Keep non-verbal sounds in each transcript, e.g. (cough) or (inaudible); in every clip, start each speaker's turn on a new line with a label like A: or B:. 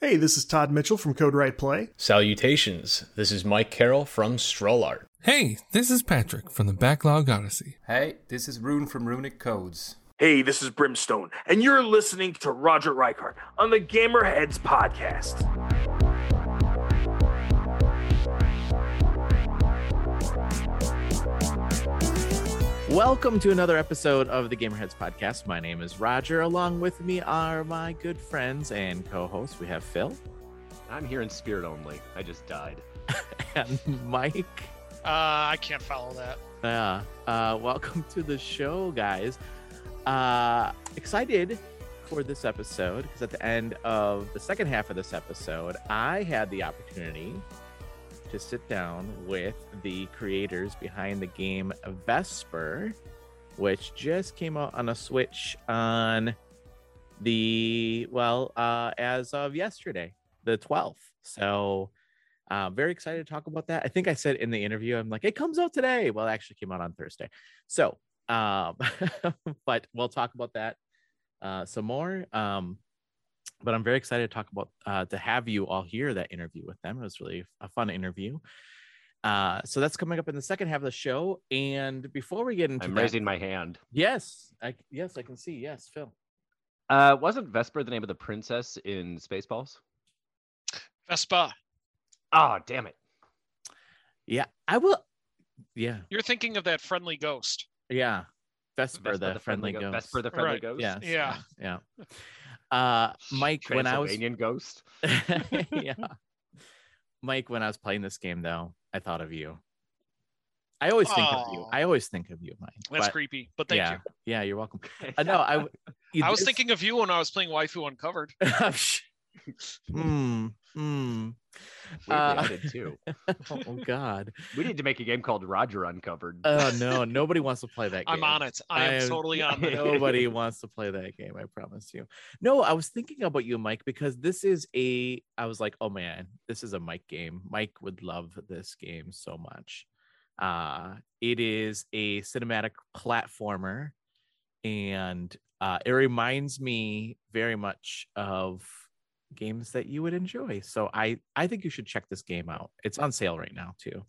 A: Hey, this is Todd Mitchell from Code Right Play.
B: Salutations. This is Mike Carroll from Stroll Art.
C: Hey, this is Patrick from the Backlog Odyssey.
D: Hey, this is Rune from Runic Codes.
E: Hey, this is Brimstone, and you're listening to Roger Reichart on the Gamerheads Podcast.
F: Welcome to another episode of the Gamerheads Podcast. My name is Roger. Along with me are my good friends and co hosts. We have Phil
G: I'm here in spirit only. I just died. (laughs)
F: and Mike.
H: Uh, I can't follow that.
F: Yeah. Uh, welcome to the show, guys. Uh, excited for this episode because at the end of the second half of this episode, I had the opportunity to sit down with the creators behind the game Vesper, which just came out on a Switch on the well, uh, as of yesterday, the 12th. So uh, very excited to talk about that. I think I said in the interview, I'm like, it comes out today. Well, it actually came out on Thursday. So, um, (laughs) but we'll talk about that uh, some more. Um, but I'm very excited to talk about uh, to have you all hear that interview with them. It was really a fun interview. Uh, so that's coming up in the second half of the show. And before we get into
G: I'm
F: that-
G: raising my hand.
F: yes, I yes I can see. Yes, Phil.
G: Uh, wasn't Vesper the name of the princess in Spaceballs?
H: Vespa,
G: Oh, damn it.
F: Yeah, I will. Yeah,
H: you're thinking of that friendly ghost.
F: yeah. Vesper,
G: Vesper
F: the, friendly,
G: go-
F: ghost.
G: Vesper the friendly
H: Right.
G: ghost.
F: Yes,
H: Yeah.
F: yeah. (laughs) Uh, Mike, when I was
G: Transylvanian ghost. (laughs)
F: yeah. Mike, when I was playing this game, though, I thought of you. I always think of you. I always think of you, Mike.
H: That's
F: but-
H: creepy, but thank
F: yeah,
H: you.
F: yeah, you're welcome. (laughs) Uh, no, I. you
H: I was
F: did-
H: thinking of you when I was playing Waifu Uncovered. (laughs)
F: Hmm. Hmm.
G: Weirdly,
F: Uh,
G: too. (laughs)
F: oh God.
G: We need to make a game called Roger Uncovered.
F: Oh no, nobody wants to play that game.
H: I'm on it. I am
F: I am-
H: totally on it.
F: Nobody (laughs) wants to play that game. I promise you. No, I was thinking about you, Mike, because this is a. I was like, oh man, this is a Mike game. Mike would love this game so much. Uh, it is a cinematic platformer, and uh, it reminds me very much of games that you would enjoy. So I I think you should check this game out. It's on sale right now too.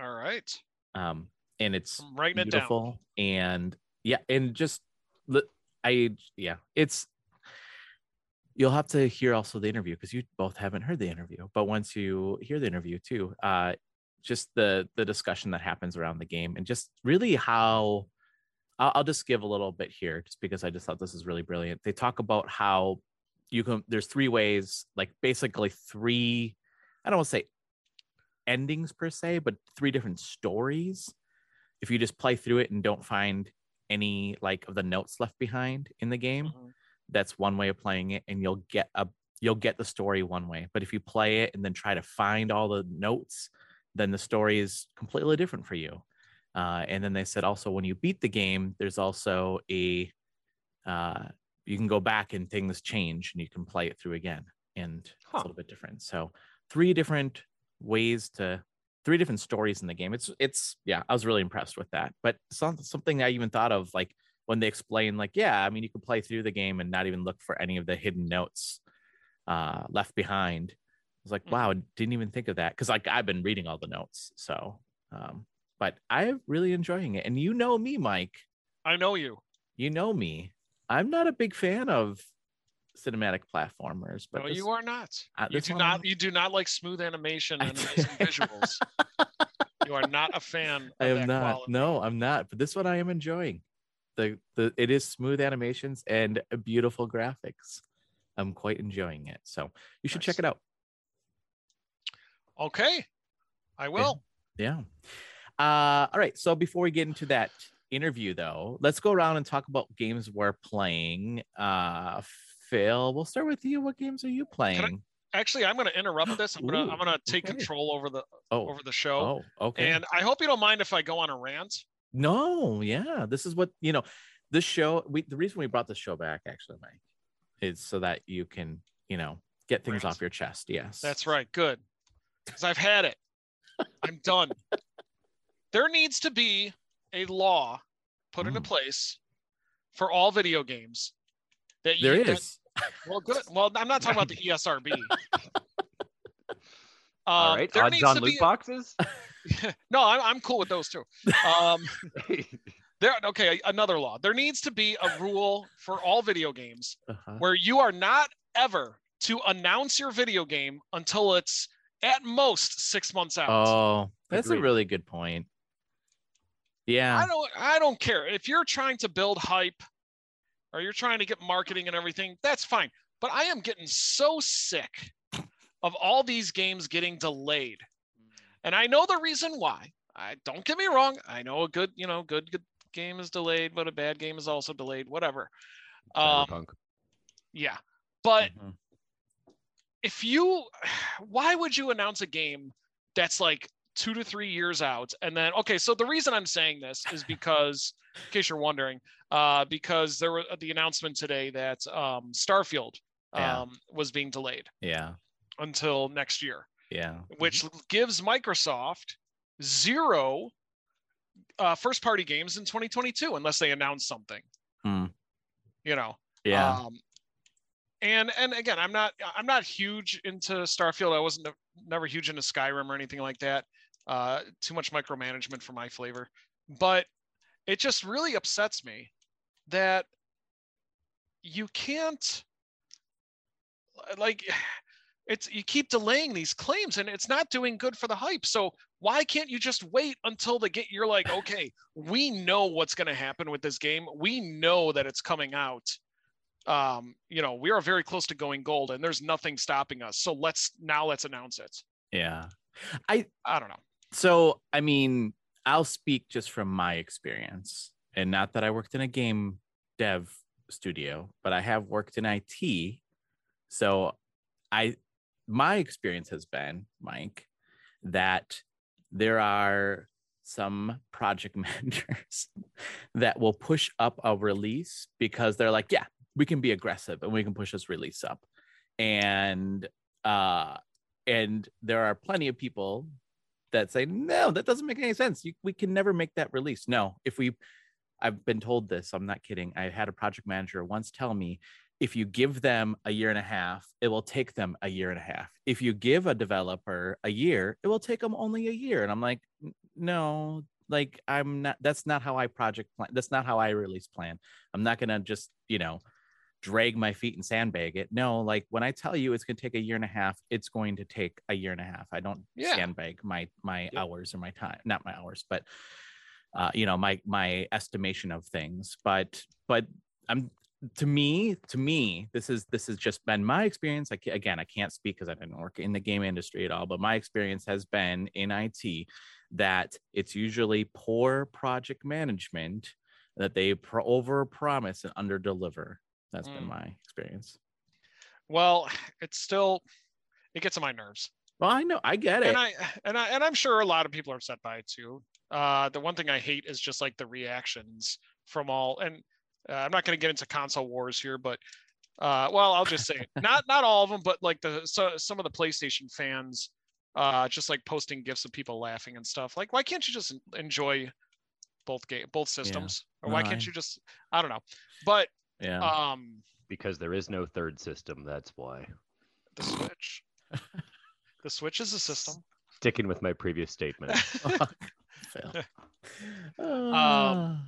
H: All right.
F: Um, and it's
H: I'm writing it down.
F: beautiful and yeah and just i yeah it's you'll have to hear also the interview because you both haven't heard the interview but once you hear the interview too uh just the the discussion that happens around the game and just really how I'll, I'll just give a little bit here just because i just thought this is really brilliant they talk about how you can there's three ways like basically three i don't want to say endings per se but three different stories. If you just play through it and don't find any like of the notes left behind in the game
H: Mhm.
F: that's one way of playing it and you'll get a you'll get the story one way. But if you play it and then try to find all the notes then the story is completely different for you. Uh, and then they said also when you beat the game there's also a uh, you can go back and things change and you can play it through again and it's a little bit different. So three different ways to three different stories in the game. It's it's yeah i was really impressed with that. But some, something i even thought of like when they explain like yeah i mean you can play through the game and not even look for any of the hidden notes uh left behind. I was like
H: Mhm.
F: wow didn't even think of that. Because like i've been reading all the notes so um but i'm really enjoying it. And you know me mike.
H: I know you.
F: you know me i'm not a big fan of cinematic platformers but
H: no,
F: this-
H: you are not.
F: uh,
H: you do
F: one
H: not. You do not like smooth animation and (laughs) visuals. You are not a fan. Of
F: I am
H: that
F: not.
H: quality.
F: No, I'm not. But this one I am enjoying. The the it is smooth animations and beautiful graphics. I'm quite enjoying it. So you should check it out.
H: Okay, I will.
F: Yeah. Uh all right. So before we get into that interview though, let's go around and talk about games we're playing. Uh Phil, we'll start with you. What games are you playing?
H: Actually, I'm going to interrupt this. I'm going to I'm going to take
F: okay.
H: control over the
F: Oh,
H: over the show.
F: oh, okay.
H: And I hope you don't mind if I go on a rant.
F: No, yeah, this is what you know. This show, we the reason we brought this show back actually, Mike, is so that you can, you know, get things
H: Rant.
F: off your chest. Yes,
H: That's right. Good. Because I've had it. (laughs) I'm done. There needs to be a law put into
F: Mm.
H: place for all video games that you
F: There
H: that-
F: is.
H: Well, good. (laughs) Well, I'm not talking about the ESRB. (laughs)
G: All
H: Um,
G: right,
H: there
G: odds
H: needs
G: on
H: to
G: loot
H: be-
G: boxes. (laughs)
H: no, I'm, I'm cool with those too. Um, there, okay, another law. There needs to be a rule for all video games
F: Uh-huh.
H: where you are not ever to announce your video game until it's at most six months out.
F: Oh, that's
G: Agreed.
F: a really good point. Yeah.
H: I don't I don't care. If you're trying to build hype or you're trying to get marketing and everything, that's fine. But I am getting so sick of all these games getting delayed. And I know the reason why. I don't get me wrong. I know a good, you know, good good game is delayed, but a bad game is also delayed, whatever. Um yeah. But
F: Mhm.
H: if you (sighs) why would you announce a game that's like two to three years out and then okay so the reason i'm saying this is because in case you're wondering uh because there was the announcement today that um starfield
F: Yeah.
H: um was being delayed
F: Yeah.
H: until next year
F: Yeah.
H: which gives microsoft zero uh first party games in 2022 unless they announce something
F: Hmm.
H: you know
F: Yeah.
H: um, and and again, I'm not I'm not huge into Starfield. I wasn't never huge into Skyrim or anything like that. Uh, too much micromanagement for my flavor. But it just really upsets me that you can't like (sighs) it's you keep delaying these claims and it's not doing good for the hype. So why can't you just wait until the get you're like, (laughs) okay, we know what's going to happen with this game. We know that it's coming out um, you know, we are very close to going gold and there's nothing stopping us. So let's now let's announce it.
F: yeah.
H: I i don't know.
F: So, I mean, I'll speak just from my experience, and not that I worked in a game dev studio, but I have worked in IT. So, I my experience has been, Mike, that there are some project (laughs) managers that will push up a release because they're like, yeah, we can be aggressive and we can push this release up. And uh and there are plenty of people that say no that doesn't make any sense. You, we can never make that release. No if we i've been told this i'm not kidding. I had a project manager once tell me if you give them a year and a half it will take them a year and a half. If you give a developer a year it will take them only a year. And i'm like no like i'm not that's not how i project plan that's not how i release plan. I'm not gonna just you know drag my feet and sandbag it. No, like when I tell you it's going to take a year and a half, it's going to take a year and a half. I don't
H: Yeah.
F: sandbag my my
G: Yep.
F: hours or my time, not my hours, but uh, you know my my estimation of things. But but I'm to me to me this is this has just been my experience. I again I can't speak because I didn't work in the game industry at all, but my experience has been in IT that it's usually poor project management that they pro- over promise and under deliver. That's been
H: Mm.
F: my experience.
H: Well, it's still it gets on my nerves.
F: Well, I know, I get it.
H: And I and I and I'm sure a lot of people are upset by it too. Uh the one thing I hate is just like the reactions from all and uh, I'm not going to get into console wars here, but uh well, I'll just say (laughs) not not all of them, but like the so some of the PlayStation fans uh just like posting gifs of people laughing and stuff. Like why can't you just enjoy both game both systems? Or why
F: No,
H: can't
F: I-
H: you just I don't know. But
F: yeah.
H: um
G: because there is no third system. That's why.
H: the Switch. (laughs) the Switch is a system.
G: Sticking with my previous statement. (laughs) (laughs)
H: Um,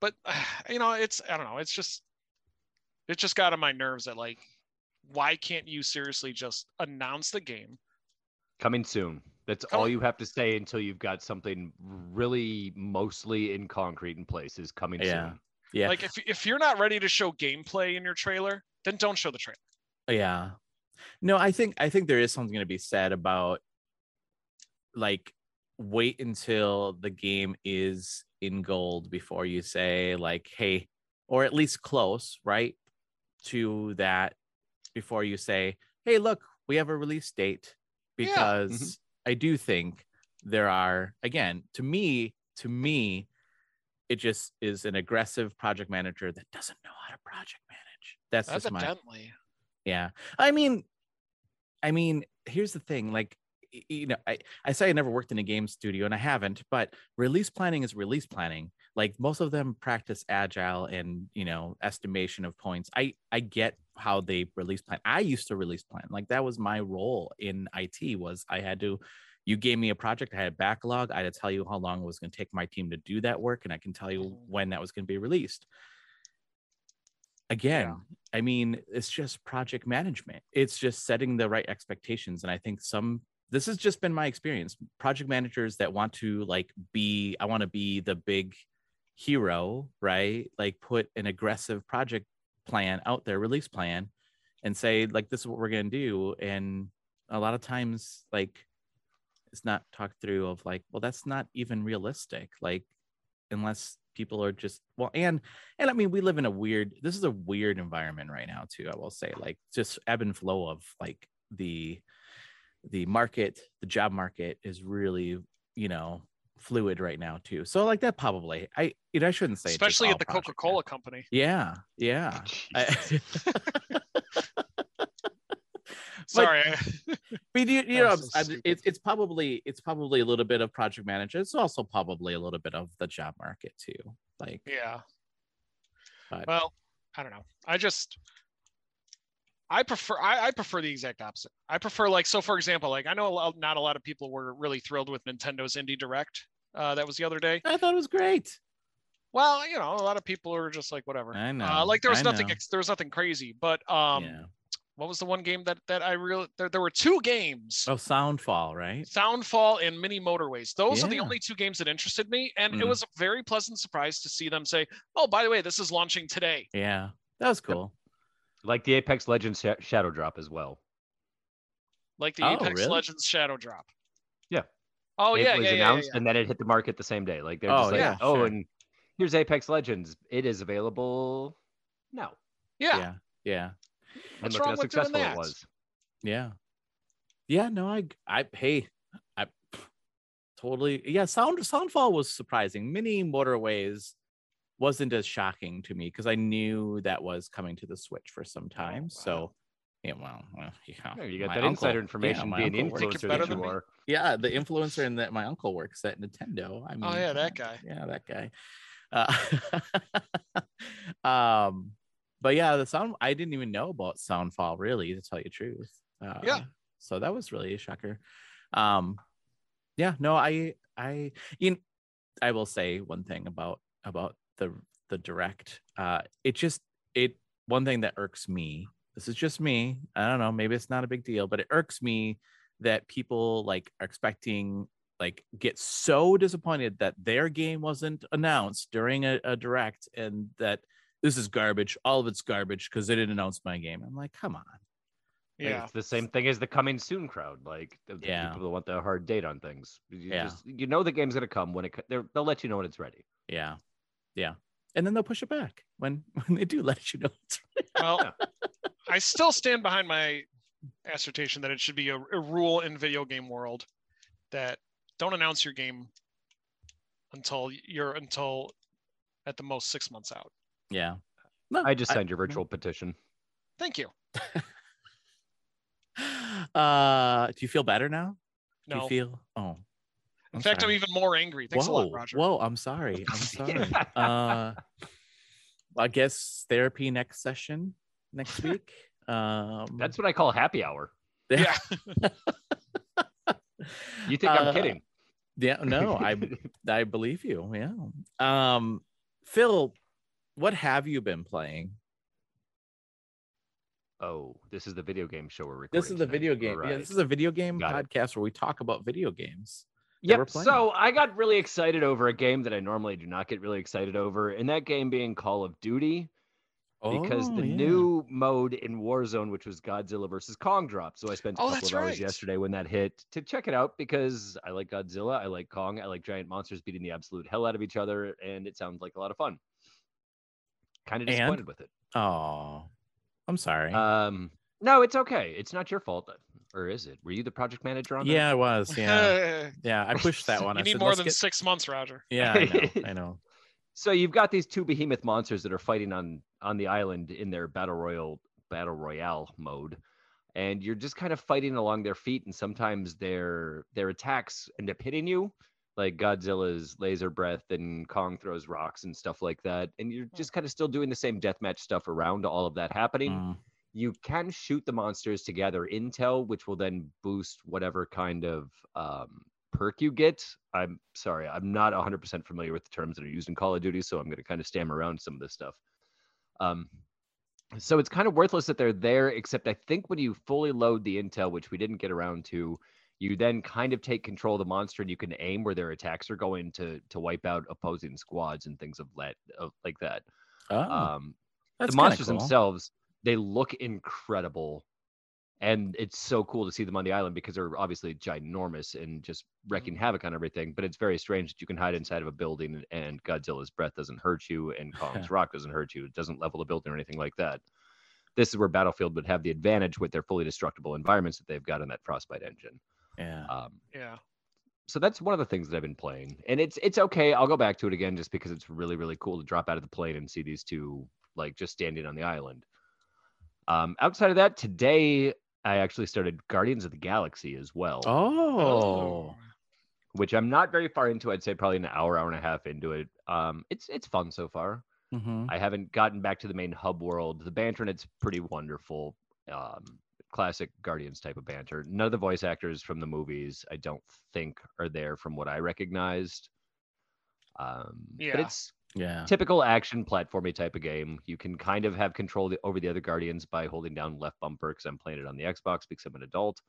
H: but (sighs) you know it's i don't know it's just it just got on my nerves that like why can't you seriously just announce the game
G: Coming soon. That's
H: Come
G: all
H: on.
G: you have to say until you've got something really mostly in concrete in place is coming
F: Yeah.
G: soon.
F: Yeah.
H: like if, if you're not ready to show gameplay in your trailer then don't show the trailer
F: yeah no i think i think there is something to be said about like wait until the game is in gold before you say like hey or at least close right to that before you say hey look we have a release date
H: Yeah.
F: because mm-hmm. i do think there are again to me to me it just is an aggressive project manager that doesn't know how to project manage that's oh, just my yeah. I mean, I mean, here's the thing. Like, you know, I, I say I never worked in a game studio and I haven't, but release planning is release planning. Like most of them practice agile and, you know, estimation of points. I, I get how they release plan. I used to release plan. Like that was my role in IT was I had to you gave me a project, I had a backlog, I had to tell you how long it was going to take my team to do that work and I can tell you
H: Mhm.
F: when that was going to be released. Again, I mean, it's just project management. It's just setting the right expectations and I think some this has just been my experience. Project managers that want to like be I want to be the big hero, right? Like put an aggressive project plan out there, release plan, and say, like, this is what we're gonna do. And a lot of times, like, it's not talked through of like, well, that's not even realistic. Like, unless people are just well, and and I mean, we live in a weird, this is a weird environment right now, too. I will say, like, just ebb and flow of like the the market, the job market is really, you know, fluid right now too. So like that probably I you know I shouldn't say
H: especially at the Coca-Cola company.
F: Yeah, yeah. (laughs) I, (laughs)
H: Sorry, I-
F: but you, (laughs) you know,
H: so
F: it's it's probably it's probably a little bit of project manager. It's also probably a little bit of the job market too. Like
H: yeah.
F: But-
H: Well, I don't know. I just I prefer I, I prefer the exact opposite. I prefer like so for example, like I know a lot, not a lot of people were really thrilled with Nintendo's Indie Direct. Uh, that was the other day.
F: I thought it was great.
H: Well, you know, a lot of people are just like whatever.
F: I know,
H: Uh, like there was
F: I
H: nothing
F: know.
H: there was nothing crazy, but um
F: yeah.
H: What was the one game that that I really there, there were two games.
F: Oh, Soundfall, right?
H: Soundfall and Mini Motorways. Those are the only two games that interested me, and it
F: Mhm.
H: was a very pleasant surprise to see them say, "Oh, by the way, this is launching today."
F: Yeah, that was cool.
G: Like the Apex Legends Sha- Shadow Drop as well.
H: Like the
F: Oh,
H: Apex
F: really?
H: Legends Shadow Drop.
G: Yeah.
H: Oh
G: it
H: yeah,
G: was
H: yeah, yeah,
G: announced
H: yeah,
G: and then it hit the market the same day. Like they're
F: Oh,
G: just like,
H: yeah,
G: oh,
F: sure.
G: and here's Apex Legends. It is available now.
H: yeah.
F: Yeah, yeah,
G: And
H: What's
G: look
H: wrong
G: how
H: with
G: successful it was.
F: yeah, yeah. No, I, I, hey, I totally, yeah. Sound Soundfall was surprising. Mini Motorways wasn't as shocking to me because I knew that was coming to the Switch for some time. So, yeah, well, well yeah,
G: Yeah, you got
F: my
G: that
F: uncle-
G: insider
F: yeah,
G: information
F: my
G: being
F: uncle works-
G: influencer
H: better
G: that you
H: than me?
G: are.
F: yeah the influencer in that my uncle works at nintendo i mean
H: Oh, yeah, that guy.
F: yeah that guy uh, (laughs) um but yeah the sound i didn't even know about soundfall really to tell you the truth uh,
H: Yeah.
F: so that was really a shocker um yeah no i i you know, i will say one thing about about the the direct uh it just it one thing that irks me this is just me i don't know maybe it's not a big deal but it irks me that people like are expecting like get so disappointed that their game wasn't announced during a, a direct and that this is garbage all of it's garbage because they didn't announce my game i'm like come on
G: Like,
H: Yeah.
G: It's the same thing as the coming soon crowd. Like the, the
F: Yeah.
G: people that want the hard date on things. You
F: Yeah.
G: just you know the game's gonna come when it co- they're, they'll let you know when it's ready.
F: yeah yeah and then they'll push it back when (laughs) when they do let you know it's
H: Well, I still stand behind my assertion that it should be a, a rule in video game world that don't announce your game until you're until at the most six months out.
F: Yeah no
G: I just signed your virtual petition.
H: Thank you. (laughs)
F: uh do you feel better now do
H: No.
F: you feel oh
H: in fact, I'm even more angry. Thanks
F: whoa,
H: a lot, Roger.
F: Whoa, I'm sorry. I'm (laughs) sorry. uh, I guess therapy next session next (laughs) week. Um,
G: That's what I call happy hour.
H: Yeah.
G: You think I'm
F: Uh,
G: kidding?
F: yeah. No, I I believe you. Yeah. Um, Phil, what have you been playing?
G: oh, this is the video game show we're recording.
F: This is the
G: tonight.
F: video game. Yeah, this is a video game
G: Got it.
F: podcast where we talk about video games.
G: Yep. So I got really excited over a game that I normally do not get really excited over, and that game being Call of Duty, because
F: Oh,
G: the
F: yeah.
G: new mode in Warzone, which was Godzilla versus Kong, dropped. So I spent oh, a
H: Oh,
G: couple of hours
H: right.
G: yesterday when that hit to check it out because I like Godzilla, I like Kong, I like giant monsters beating the absolute hell out of each other, and it sounds like a lot of fun. Kind of
F: And?
G: disappointed with it.
F: Oh, I'm sorry.
G: Um, no, it's okay. It's not your fault, or is it? Were you the project manager on that?
F: yeah, I was. Yeah, (laughs) yeah. I pushed that one. I
H: need
F: said,
H: more than
F: get-"
H: six months, Roger.
F: Yeah, I know. (laughs) I know.
G: So you've got these two behemoth monsters that are fighting on on the island in their battle royal battle royale mode, and you're just kind of fighting along their feet, and sometimes their their attacks end up hitting you, like Godzilla's laser breath and Kong throws rocks and stuff like that, and you're just kind of still doing the same deathmatch stuff around all of that happening.
F: Mm,
G: you can shoot the monsters to gather intel, which will then boost whatever kind of um, perk you get. I'm sorry, I'm not 100% familiar with the terms that are used in Call of Duty, so I'm going to kind of stammer around some of this stuff. Um, so it's kind of worthless that they're there, except I think when you fully load the intel, which we didn't get around to, you then kind of take control of the monster and you can aim where their attacks are going to to wipe out opposing squads and things of that of, like that.
F: Oh,
G: Um, the monsters
F: cool.
G: themselves they look incredible and it's so cool to see them on the island because they're obviously ginormous and just wrecking
F: Mm-hmm.
G: havoc on everything but it's very strange that you can hide inside of a building and godzilla's breath doesn't hurt you and (laughs) kong's rock doesn't hurt you it doesn't level the building or anything like that this is where battlefield would have the advantage with their fully destructible environments that they've got in that frostbite engine
F: Yeah.
G: um,
H: Yeah.
G: so that's one of the things that I've been playing, and it's it's okay. I'll go back to it again just because it's really really cool to drop out of the plane and see these two like just standing on the island. Um, outside of that, today I actually started Guardians of the Galaxy as well,
F: Oh.
G: which I'm not very far into. I'd say probably an hour, hour and a half into it. Um, it's it's fun so far.
F: hmm
G: I haven't gotten back to the main hub world. The banter in it's pretty wonderful. Um, classic Guardians type of banter. None of the voice actors from the movies, I don't think, are there from what I recognized. Um,
H: Yeah.
G: But it's
F: Yeah.
G: typical action platformy type of game. You can kind of have control over the other Guardians by holding down left bumper because I'm playing it on the Xbox because I'm an adult.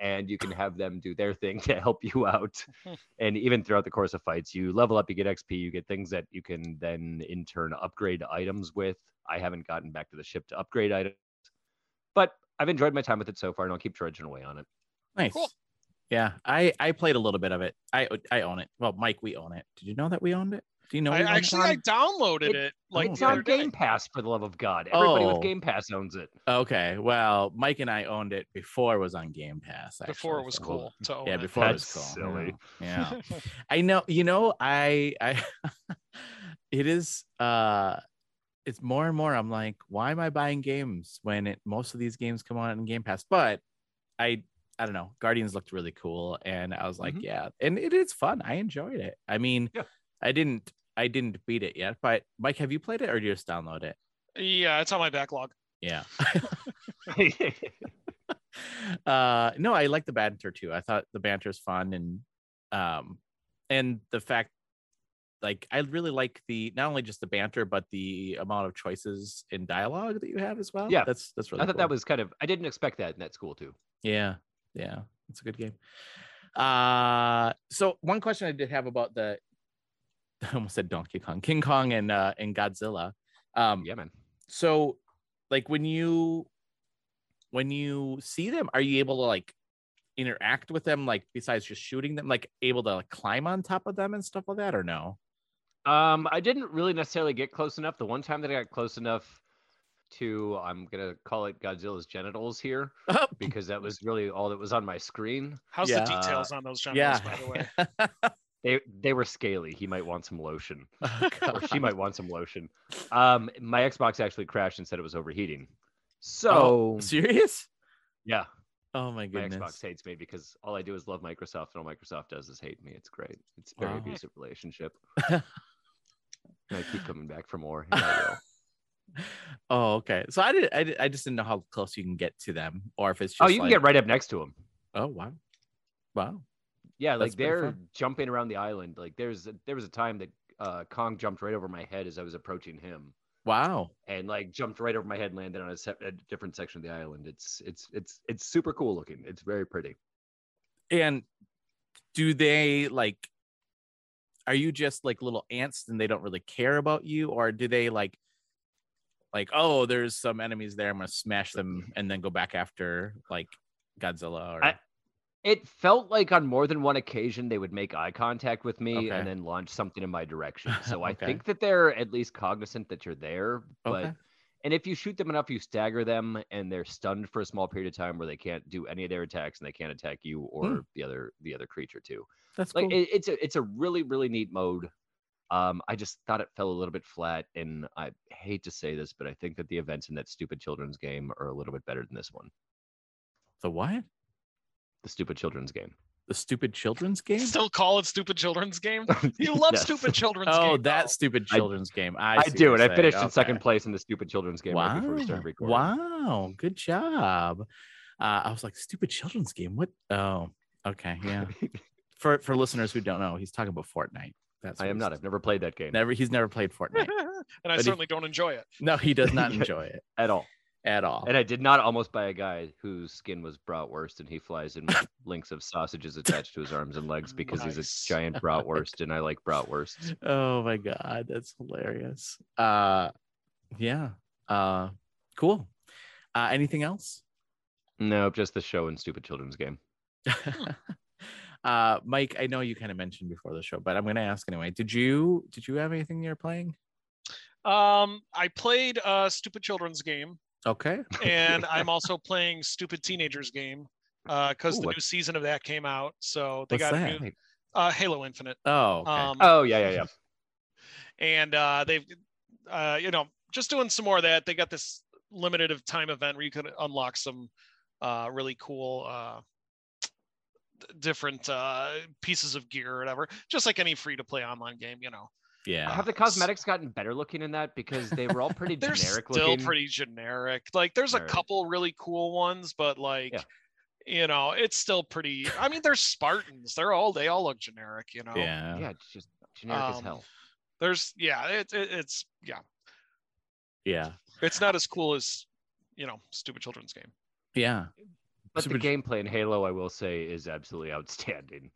G: And you can have them do their thing (laughs) to help you out. (laughs) and even throughout the course of fights, you level up, you get XP, you get things that you can then in turn upgrade items with. I haven't gotten back to the ship to upgrade items, but I've enjoyed my time with it so far, and I'll keep trudging away on it.
F: Nice.
H: Cool.
F: Yeah, I I played a little bit of it. I I own it. Well, Mike, we own it. Did you know that we owned it? Do you know?
H: I
F: owned it?
H: actually I downloaded
G: It-
H: it, like
G: it's on
H: day.
G: Game Pass, for the love of God. Everybody
F: Oh.
G: with Game Pass owns it.
F: Okay, well, Mike and I owned it before it was on Game Pass.
H: before it was
F: so-
H: cool. To own
F: Yeah, before
G: That's
F: it was cool.
G: silly.
F: Yeah, yeah. (laughs) I know. You know, I I (laughs) it is uh it's more and more. I'm like, why am I buying games when it most of these games come on in Game Pass? But I I don't know. Guardians looked really cool, and I was like,
G: Mhm.
F: yeah, and it is fun. I enjoyed it. I mean,
G: Yeah.
F: I didn't I didn't beat it yet, but Mike, have you played it or did you just download it?
H: Yeah, it's on my backlog.
F: Yeah. (laughs) (laughs) uh no i like the banter too i thought the banter is fun and um and the fact like i really like the not only just the banter but the amount of choices in dialogue that you have as well
G: Yeah.
F: that's that's really
G: I thought
F: cool.
G: that was kind of. I didn't expect that, and that's cool too.
F: yeah yeah it's a good game uh so one question i did have about the (laughs) i almost said donkey kong king kong and uh and godzilla um
G: Yeah, man.
F: so like when you when you see them are you able to like interact with them like besides just shooting them like able to like climb on top of them and stuff like that or no
G: Um, I didn't really necessarily get close enough. The one time that I got close enough to, I'm gonna call it Godzilla's genitals here because that was really all that was on my screen.
H: How's
F: Yeah.
H: the details on those genitals,
F: yeah
H: by the way? (laughs)
G: They they were scaly. He might want some lotion, (laughs)
F: Oh, (laughs)
G: or she might want some lotion. Um, my Xbox actually crashed and said it was overheating. So
F: oh, serious
G: yeah,
F: oh my
G: my
F: goodness
G: Xbox hates me because all I do is love Microsoft, and all Microsoft does is hate me. It's great. It's a very
F: Wow.
G: abusive relationship. I keep coming back for more. (laughs)
F: oh okay so i did I, did, I just didn't know how close you can get to them or if it's just
G: Oh, you can get right up next to them.
F: oh wow wow
G: Yeah, like they're jumping around the island. Like there's there was a time that uh, Kong jumped right over my head as I was approaching him,
F: wow
G: and like jumped right over my head, and landed on a, se- a different section of the island. It's it's it's it's super cool looking. It's very pretty.
F: and do they like are you just like little ants and they don't really care about you or do they like like oh there's some enemies there i'm gonna smash them and then go back after like godzilla or
G: I- It felt like on more than one occasion they would make eye contact with me
F: Okay.
G: and then launch something in my direction. (laughs) So I think that they're at least cognizant that you're there. But
F: Okay.
G: And if you shoot them enough, you stagger them and they're stunned for a small period of time where they can't do any of their attacks and they can't attack you or
F: Hmm.
G: the other the other creature too.
F: that's
G: Like
F: cool.
G: it, it's a it's a really really neat mode. Um, I just thought it fell a little bit flat, and I hate to say this, but I think that the events in that stupid children's game are a little bit better than this one.
F: the what
G: The stupid children's game.
F: The stupid children's game.
H: Still call it stupid children's game. (laughs) You love
G: Yes.
H: stupid children's game.
F: Oh,
H: game.
F: that
H: though.
F: stupid
G: I-
F: children's game. I,
G: I do,
F: you're
G: and I
F: saying.
G: finished in second place in the stupid children's game right
F: Wow!
G: before we started recording.
F: Wow! Good job. Uh, I was like, stupid children's game. What? Oh, okay, yeah. (laughs) for for listeners who don't know, he's talking about Fortnite. That's
G: I am not. I've never played that game
F: Never. He's never played Fortnite. (laughs)
H: and I
F: But he-
H: certainly don't enjoy it.
F: No, he does not enjoy it
G: at all.
F: At all.
G: And I did not almost buy a guy whose skin was bratwurst, and he flies in with (laughs) links of sausages attached to his arms and legs because he's a giant bratwurst, and I like bratwurst. (laughs)
F: Oh my god, that's hilarious. Uh, yeah. Uh, cool. Uh, anything else?
G: No, just the show and stupid children's game. (laughs)
F: uh, Mike, I know you kind of mentioned before the show, but I'm going to ask anyway. Did you did you have anything you're playing?
H: Um, I played a stupid children's game,
F: Okay. (laughs)
H: and I'm also playing stupid teenagers game because
G: Ooh,
H: the
G: what-
H: new season of that came out. So they
F: What's
H: got
F: that?
H: a new uh, Halo Infinite.
F: Oh, okay.
H: Um,
G: Oh yeah, yeah, yeah. (laughs)
H: and uh, they've uh, you know just doing some more of that. They got this limited of time event where you could unlock some uh, really cool uh, different uh, pieces of gear or whatever, just like any free to play online game. You know,
F: yeah.
G: Have the cosmetics gotten better looking in that because they were all (laughs) pretty
H: they're
G: generic
H: still
G: looking?
H: pretty generic. Like there's a
G: Alright.
H: couple really cool ones, but like.
G: Yeah.
H: You know, it's still pretty. I mean, they're Spartans. They're all they all look generic. You know,
F: yeah.
G: Yeah, it's just generic as
H: Um,
G: hell.
H: There's yeah, it, it, it's yeah,
F: Yeah.
H: it's not as cool as you know, stupid children's game.
F: Yeah.
G: But the
F: super-
G: gameplay in Halo, I will say, is absolutely outstanding.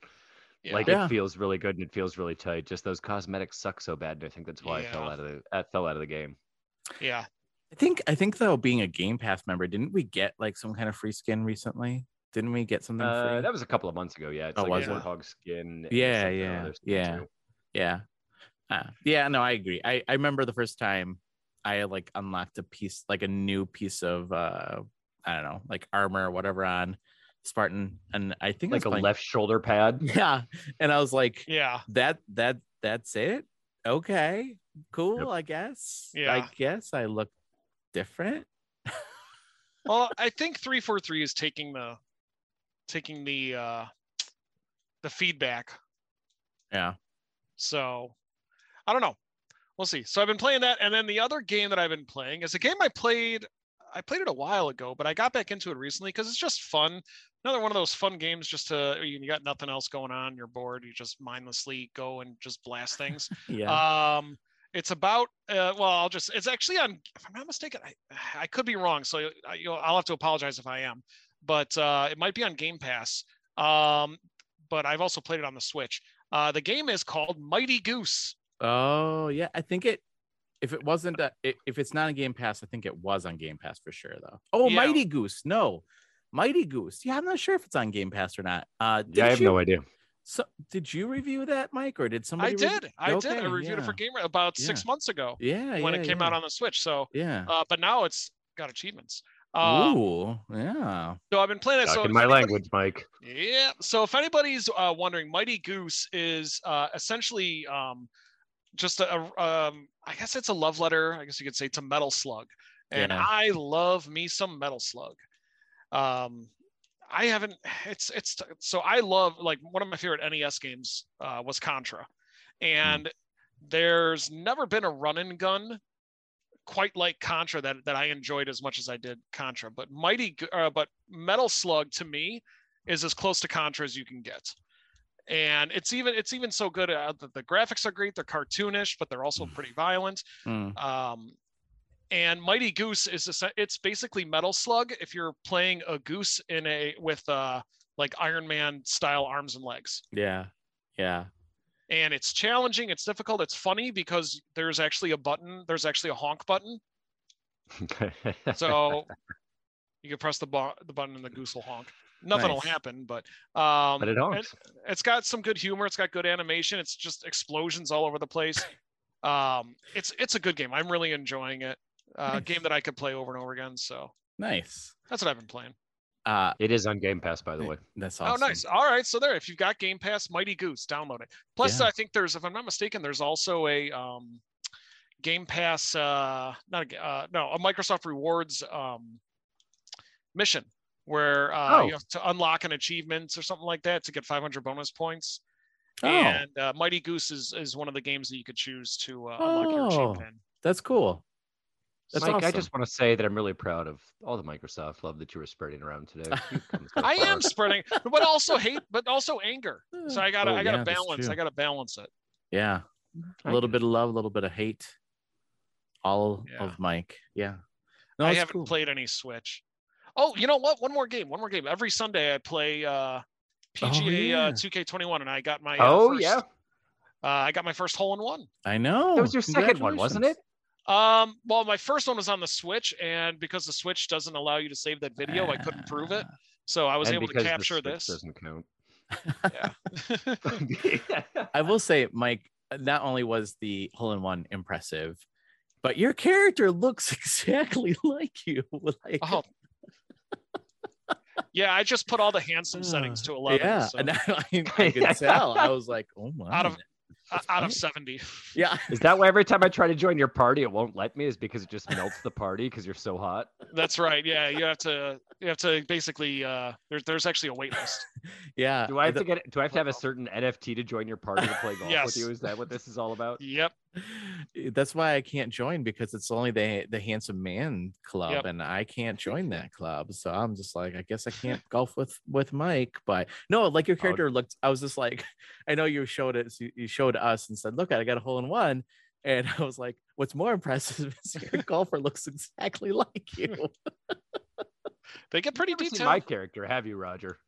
H: Yeah.
G: Like
F: Yeah.
G: it feels really good and it feels really tight. Just those cosmetics suck so bad, and I think that's why I fell out of the I fell out of the game.
H: yeah,
F: I think I think though being a Game Pass member, didn't we get like some kind of free skin recently? Didn't we get something
G: Uh,
F: free?
G: that was a couple of months ago. Yeah, it's
F: Oh,
G: like
H: was
G: a
H: it?
G: warthog skin. and
F: Yeah, yeah, yeah.
G: too.
F: Yeah. Uh, yeah, no, I agree. I, I remember the first time I like unlocked a piece, like a new piece of uh I don't know, like armor or whatever on Spartan. And I think I
G: Like
F: was
G: a
F: playing-
G: left shoulder pad. (laughs)
F: Yeah. And I was like,
H: yeah.
F: that that that's it. Okay, cool,
G: Yep.
F: I guess.
H: Yeah, I
F: guess I look different. (laughs)
H: Well, I think three four three is taking the taking the uh the feedback.
F: Yeah.
H: So I don't know. We'll see. So I've been playing that, and then the other game that I've been playing is a game I played. I played it a while ago, but I got back into it recently because it's just fun. Another one of those fun games, just to you got nothing else going on, you're bored, you just mindlessly go and just blast things. (laughs)
F: Yeah.
H: Um, it's about uh, well, I'll just it's actually on. If I'm not mistaken, I I could be wrong, so I, you know, I'll have to apologize if I am. But uh, it might be on Game Pass. Um, but I've also played it on the Switch. Uh, the game is called Mighty Goose.
F: Oh yeah, I think it. If it wasn't, a, i- if it's not a Game Pass, I think it was on Game Pass for sure, though. Oh,
H: Yeah.
F: Mighty Goose, no, Mighty Goose. Yeah, I'm not sure if it's on Game Pass or not. Uh,
G: Yeah, I have
F: you,
G: no idea.
F: So, did you review that, Mike, or did somebody?
H: I
F: rev-
H: did. I did. I
F: Okay,
H: reviewed it for
F: yeah.
H: Gamer about six months ago
F: Yeah,
H: when
F: yeah,
H: it came
F: yeah.
H: out on the Switch. So,
F: Yeah.
H: uh, but now it's got achievements. Um,
F: Ooh, yeah.
H: so I've been playing it.
G: Talk
H: So
G: in my
H: anybody-
G: language, Mike.
H: Yeah. So if anybody's uh, wondering, Mighty Goose is uh, essentially um, just a, um, I guess it's a love letter. I guess you could say to Metal Slug, and
F: Yeah.
H: I love me some Metal Slug. Um, I haven't. It's it's so I love like one of my favorite NES games uh, was Contra, and there's never been a run and gun quite like Contra that that I enjoyed as much as I did Contra. But Mighty, uh, but Metal Slug to me is as close to Contra as you can get. And it's even it's even so good uh, that the graphics are great. They're cartoonish, but they're also pretty violent.
F: Mm.
H: Um, and Mighty Goose is a, it's basically Metal Slug if you're playing a goose in a with uh like Iron Man style arms and legs.
F: Yeah. Yeah.
H: And it's challenging. It's difficult. It's funny because there's actually a button. There's actually a honk button. (laughs) So you can press the, bu- the button and the goose will honk. Nothing will happen, but um,
G: but it honks.
H: it's got some good humor. It's got good animation. It's just explosions all over the place. Um, it's it's a good game. I'm really enjoying it. Uh,
F: Nice.
H: Game that I could play over and over again. So
F: Nice.
H: that's what I've been playing.
F: Uh,
G: It is on Game Pass, by the way.
F: that's awesome.
H: Oh, nice. All right. So there, if you've got Game Pass, Mighty Goose, download it. Plus,
F: Yeah.
H: I think there's, if I'm not mistaken, there's also a um, Game Pass, uh, not a, uh, no, a Microsoft Rewards um, mission where uh,
G: Oh.
H: you have to unlock an achievement or something like that to get 500 bonus points.
F: Oh,
H: And uh, Mighty Goose is, is one of the games that you could choose to uh, unlock your
F: Oh.
H: achievement.
F: that's cool. That's
G: Mike, I just want to say that I'm really proud of all the Microsoft love that you were spreading around today. (laughs) So
H: I am spreading, but also hate, but also anger. So I gotta,
F: Oh,
H: I gotta
F: yeah,
H: balance. I gotta balance it.
F: Yeah, a little bit of love, a little bit of hate. All
H: Yeah.
F: of Mike. Yeah. No,
H: I haven't
F: cool.
H: played any Switch. Oh, you know what? One more game. One more game. Every Sunday I play uh, PGA
F: yeah.
H: uh, 2K21, and I got my.
G: Oh,
H: uh, first,
G: yeah.
H: Uh, I got my first hole in one.
F: I know.
G: That was your second one, wasn't it?
H: Um, well, my first one was on the Switch, and because the Switch doesn't allow you to save that video, I couldn't prove it. So I was
G: And
H: able to
G: because the
H: capture
G: Switch
H: this.
G: Doesn't count.
H: Yeah. (laughs) (laughs)
F: I will say, Mike, not only was the hole in one impressive, but your character looks (laughs) exactly like you. Like,
H: oh. Yeah, I just put all the handsome settings to 11.
F: yeah,
H: so
F: and (laughs) I, I could (laughs) tell. I was like, oh my.
H: out of
F: that's
H: out of 70.
F: yeah, (laughs)
G: Is that why every time I try to join your party, it won't let me? Is because it just melts the party because you're so hot?
H: That's right. Yeah, you have to you have to basically uh there's there's actually a wait list.
F: yeah.
G: Do I have
F: the-
G: to get? Do I have to have a certain NFT to join your party to play golf
H: Yes.
G: with you? Is that what this is all about?
H: Yep.
F: Eh, that's why I can't join because it's only the the handsome man club,
H: Yep.
F: and I can't (laughs) join that club. So I'm just like, I guess I can't golf with with Mike. But no, like your character looked. I was just like, (laughs) I know you showed it. You you showed us and said, look, I got a hole in one. And (laughs) I was like, what's more impressive is your golfer looks exactly like you.
H: They get pretty
G: You've never seen
H: detailed.
G: my character, have you, Roger?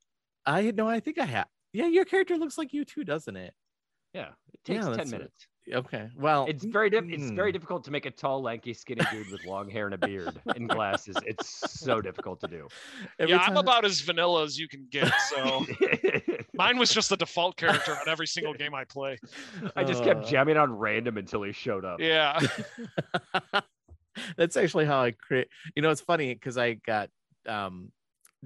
F: I know. I think I have. Yeah, your character looks like you too, doesn't it?
G: Yeah, it takes
F: Yeah,
G: ten
F: that's-
G: minutes.
F: Okay. Well,
G: It's very diff- it's very
F: mm,
G: difficult to make a tall, lanky, skinny dude with long hair and a beard and (laughs) glasses. It's so difficult to do.
F: every
H: yeah, I'm
F: time-
H: about as vanilla as you can get. So (laughs) mine was just the default character on every single game I play.
G: I just kept
F: Uh,
G: jamming on random until he showed up.
H: Yeah. (laughs)
F: That's actually how I create. You know, it's funny because I got um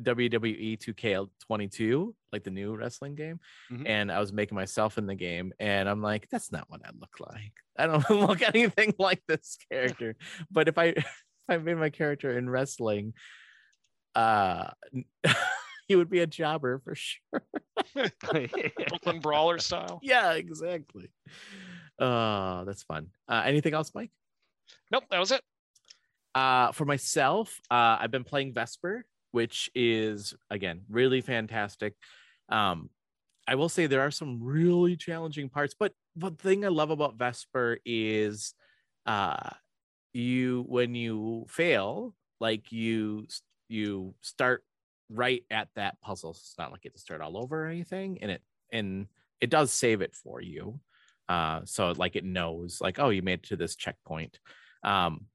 F: WWE 2K22, like the new wrestling game,
G: Mhm.
F: and I was making myself in the game, and I'm like, that's not what I look like. I don't (laughs) look anything like this character. But if I (laughs) if I made my character in wrestling, uh, (laughs) he would be a jobber for sure.
H: Brooklyn Brawler style.
F: Yeah, exactly. Oh, that's fun. Uh, anything else, Mike?
H: Nope, that was it.
F: Uh, for myself, uh, I've been playing Vesper, which is again really fantastic. Um, I will say there are some really challenging parts, but the thing I love about Vesper is, uh, you when you fail, like you you start right at that puzzle. It's not like you have to start all over or anything, and it and it does save it for you. Uh, so like it knows, like, oh, you made it to this checkpoint. Um,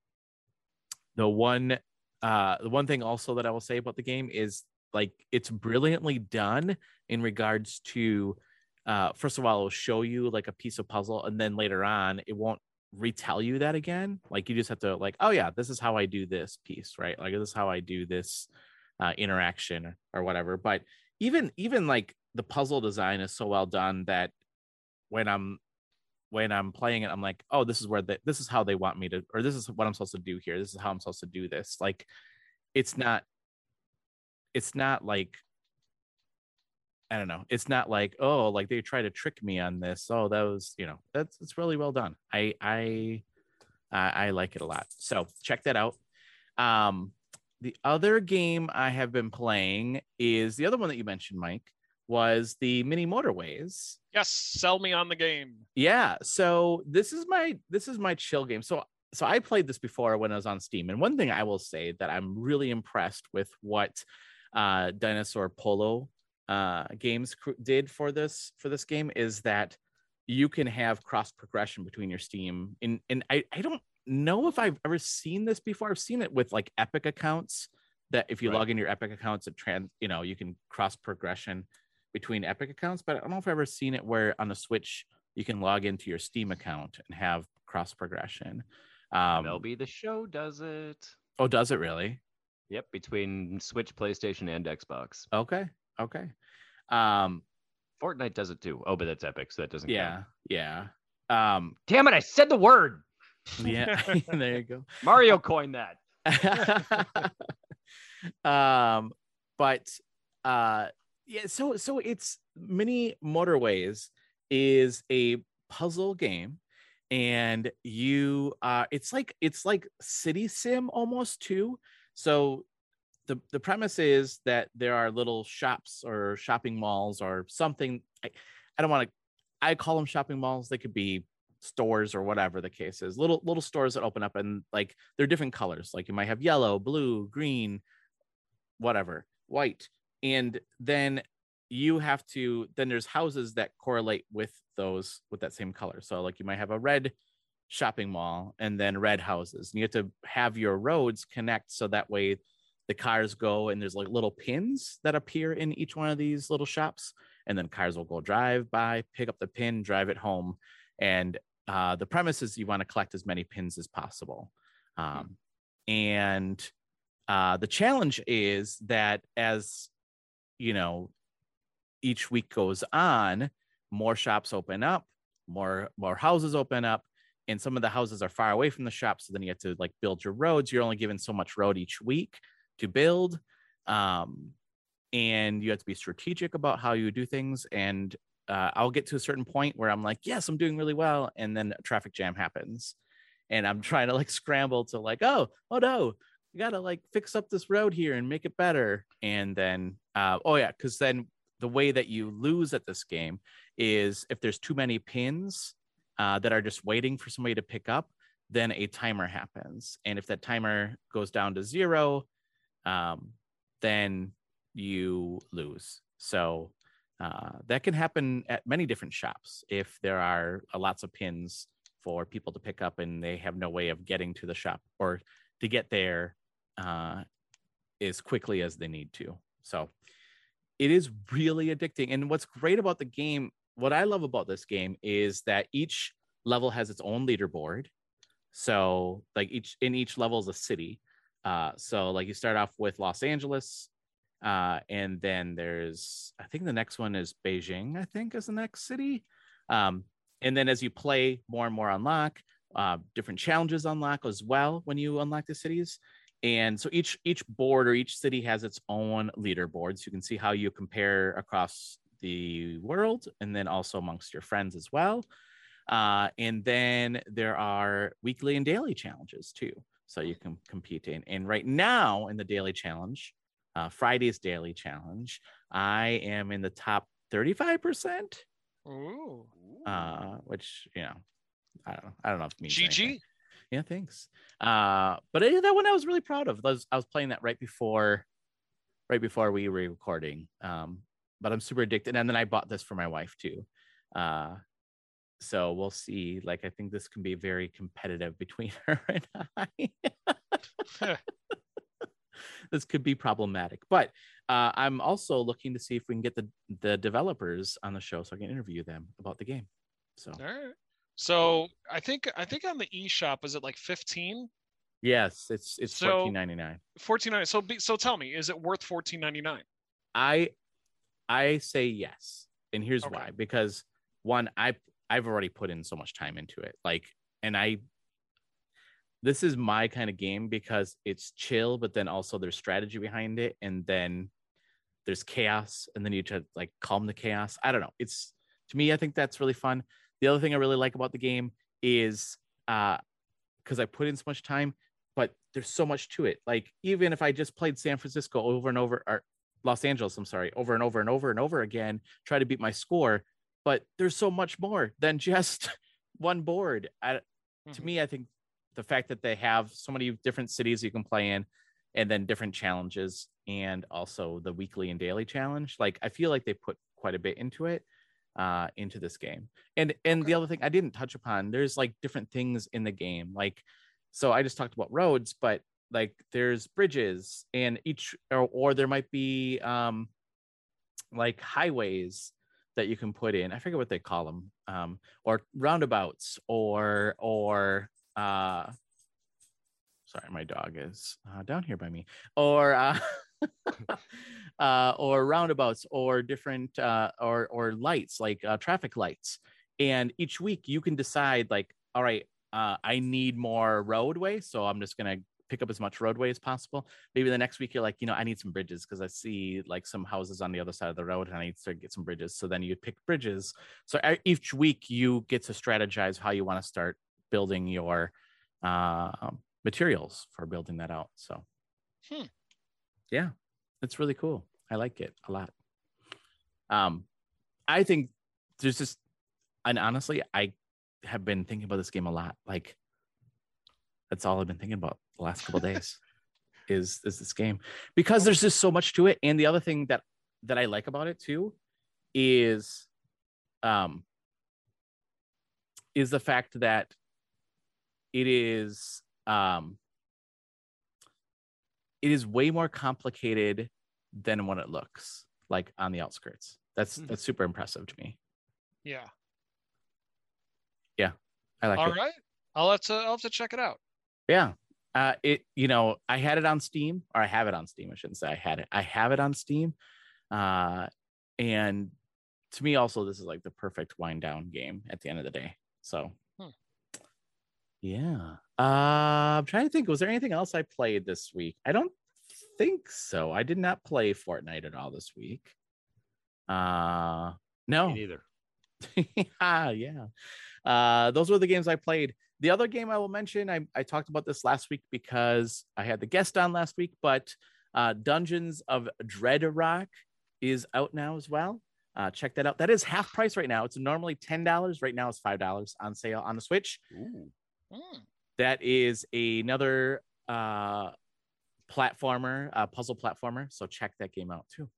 F: the one uh the one thing also that i will say about the game is like it's brilliantly done in regards to uh first of all it'll show you like a piece of puzzle and then later on it won't retell you that again. Like you just have to like oh yeah this is how i do this piece right? Like this is how i do this uh interaction or whatever. But even even like the puzzle design is so well done that when i'm when I'm playing it, I'm like, oh, this is where this is how they want me to, or this is what I'm supposed to do here. This is how I'm supposed to do this. Like, it's not, it's not like, I don't know. It's not like, oh, like they try to trick me on this. Oh, that was, you know, that's it's really well done. I I I, I like it a lot. So check that out. Um, the other game I have been playing is the other one that you mentioned, Mike, was the mini motorways.
H: Yes, sell me on the game.
F: Yeah. So this is my this is my chill game. So so I played this before when I was on Steam, and one thing I will say that I'm really impressed with what uh, Dinosaur Polo uh, Games did for this for this game is that you can have cross progression between your Steam. And and I I don't know if I've ever seen this before. I've seen it with like Epic accounts that if you
G: Right.
F: log in your Epic accounts, it trans you know you can cross progression between Epic accounts. But I don't know if I've ever seen it where on the Switch you can log into your Steam account and have cross progression. Um,
G: MLB the show does it.
F: oh, does it really?
G: Yep, between Switch, PlayStation, and Xbox.
F: Okay, okay. Um,
G: Fortnite does it too. Oh, but that's Epic, so that doesn't
F: yeah,
G: count.
F: yeah, um,
G: Damn it! I said the word.
F: yeah. (laughs) (laughs) there you go.
G: Mario coined that. (laughs)
F: um but uh yeah so so it's mini motorways is a puzzle game and you uh it's like it's like city sim almost too. So the the premise is that there are little shops or shopping malls or something. I, I don't want to i call them shopping malls. They could be stores or whatever the case is. Little little stores that open up and like they're different colors. Like you might have yellow blue green whatever white and then you have to then there's houses that correlate with those with that same color. So like you might have a red shopping mall and then red houses and you have to have your roads connect so that way the cars go and there's like little pins that appear in each one of these little shops and then cars will go drive by pick up the pin drive it home. And uh, the premise is you want to collect as many pins as possible. Um, and uh, the challenge is that as you know each week goes on more shops open up more more houses open up and some of the houses are far away from the shops so then you have to like build your roads. You're only given so much road each week to build um, and you have to be strategic about how you do things and uh, i'll get to a certain point where i'm like yes i'm doing really well and then a traffic jam happens and i'm (laughs) trying to like scramble to like oh oh no you gotta like fix up this road here and make it better and then uh, oh yeah because then the way that you lose at this game is if there's too many pins uh, that are just waiting for somebody to pick up then a timer happens and if that timer goes down to zero um, then you lose. So uh, that can happen at many different shops if there are uh, lots of pins for people to pick up and they have no way of getting to the shop or to get there uh, as quickly as they need to. So it is really addicting. And what's great about the game, what I love about this game is that each level has its own leaderboard. So like each in each level is a city. Uh, so like you start off with Los Angeles, uh, and then there's I think the next one is Beijing. I think is the next city. Um, and then as you play more and more unlock, uh, different challenges unlock as well when you unlock the cities. And so each each board or each city has its own leaderboards. You can see how you compare across the world, and then also amongst your friends as well. Uh, and then there are weekly and daily challenges too so you can compete in. And right now in the daily challenge, uh, Friday's daily challenge, I am in the top 35%.
H: Ooh.
F: Uh, which, you know, I don't know. I don't know if it means
H: GG.
F: anything. Yeah, thanks. Uh, but uh, that one I was really proud of. I was, I was playing that right before, right before we were recording. Um, but I'm super addicted. And then I bought this for my wife too. Uh, so we'll see. Like, I think this can be very competitive between (laughs) her and I. (laughs) (laughs) this could be problematic, but uh, I'm also looking to see if we can get the the developers on the show so I can interview them about the game. So,
H: All right. So I think I think on the eShop is it like 15?
F: yes, it's it's
H: So-
F: fourteen ninety nine.
H: 14.99. So be, so tell me, is it worth 14.99?
F: I I say yes, and here's
H: Okay.
F: why. Because one, I I've already put in so much time into it. Like, and I this is my kind of game because it's chill, but then also there's strategy behind it, and then there's chaos, and then you try to like calm the chaos. I don't know. It's to me, I think that's really fun. The other thing I really like about the game is uh because I put in so much time, but there's so much to it. Like even if I just played San Francisco over and over, or Los Angeles, I'm sorry, over and over and over and over again, try to beat my score. But there's so much more than (laughs) just one board. I, To
H: Mhm.
F: me, I think the fact that they have so many different cities you can play in, and then different challenges, and also the weekly and daily challenge, like I feel like they put quite a bit into it, uh, into this game. And and the other thing I didn't touch upon, there's like different things in the game, like so I just talked about roads, but like there's bridges and each or, or there might be um like highways that you can put in. I forget what they call them um or roundabouts or or uh sorry my dog is uh, down here by me. Or uh (laughs) (laughs) uh or roundabouts or different uh or or lights like uh, traffic lights and each week you can decide like all right uh, I need more roadway, so I'm just gonna pick up as much roadway as possible. Maybe the next week you're like, you know, I need some bridges because I see like some houses on the other side of the road and I need to get some bridges. So then you pick bridges. So each week you get to strategize how you want to start building your uh, materials for building that out. So,
H: Hmm.
F: Yeah, it's really cool. I like it a lot. Um, I think there's just, and honestly, I have been thinking about this game a lot. Like, that's all I've been thinking about the last couple days (laughs) is is this game because there's just so much to it. And the other thing that that I like about it too is, um, is the fact that it is um it is way more complicated than what it looks like on the outskirts. That's
G: Hmm.
F: that's super impressive to me.
H: Yeah. Yeah.
F: I like
H: All
F: it.
H: right. I'll have to I'll have to check it out.
F: Yeah. Uh, it you know I had it on Steam or I have it on Steam. I shouldn't say I had it. I have it on Steam, uh, and to me also this is like the perfect wind down game at the end of the day. So,
H: Hmm.
F: yeah. Uh, I'm trying to think. Was there anything else I played this week? I don't think so. I did not play Fortnite at all this week. Uh, no.
G: Me neither.
F: yeah, (laughs) yeah. Uh, those were the games I played. The other game I will mention, I, I talked about this last week because I had the guest on last week, but uh, Dungeons of Dreadrock is out now as well. Uh, check that out. That is half price right now. It's normally $10. Right now it's $5 on sale on the Switch.
G: Ooh.
F: That is another uh, platformer, uh, puzzle platformer. So check that game out too.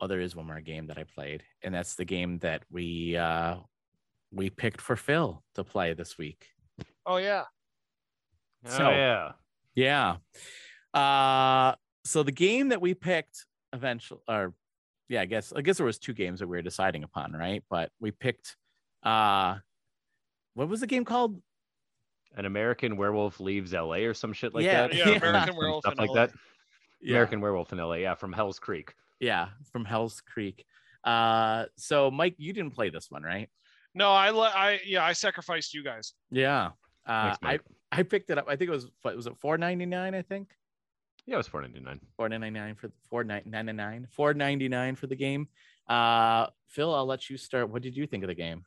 F: Oh, there is one more game that I played, and that's the game that we uh, we picked for Phil to play this week.
H: Oh yeah.
G: Oh,
F: So-
G: yeah.
F: Yeah. Uh, so the game that we picked eventually, or yeah, I guess I guess there was two games that we were deciding upon, right? But we picked uh, what was the game called?
G: An American werewolf leaves LA or some shit like
F: Yeah,
G: that.
H: Yeah,
F: Yeah. (laughs)
H: American
G: Some
H: Werewolf
G: stuff
H: in
G: like
H: LA.
G: that. American werewolf in LA. Yeah, from Hell's Creek.
F: Yeah, from Hell's Creek. Uh, so Mike, you didn't play this one, right?
H: No, I let I yeah, I sacrificed you guys.
F: Yeah. Uh,
G: Thanks,
F: I I picked it up. I think it was what was it four ninety nine? I think
G: Yeah, it was four ninety nine.
F: four ninety nine for four ninety nine four ninety nine for the game. Uh, Phil, I'll let you start. What did you think of the game?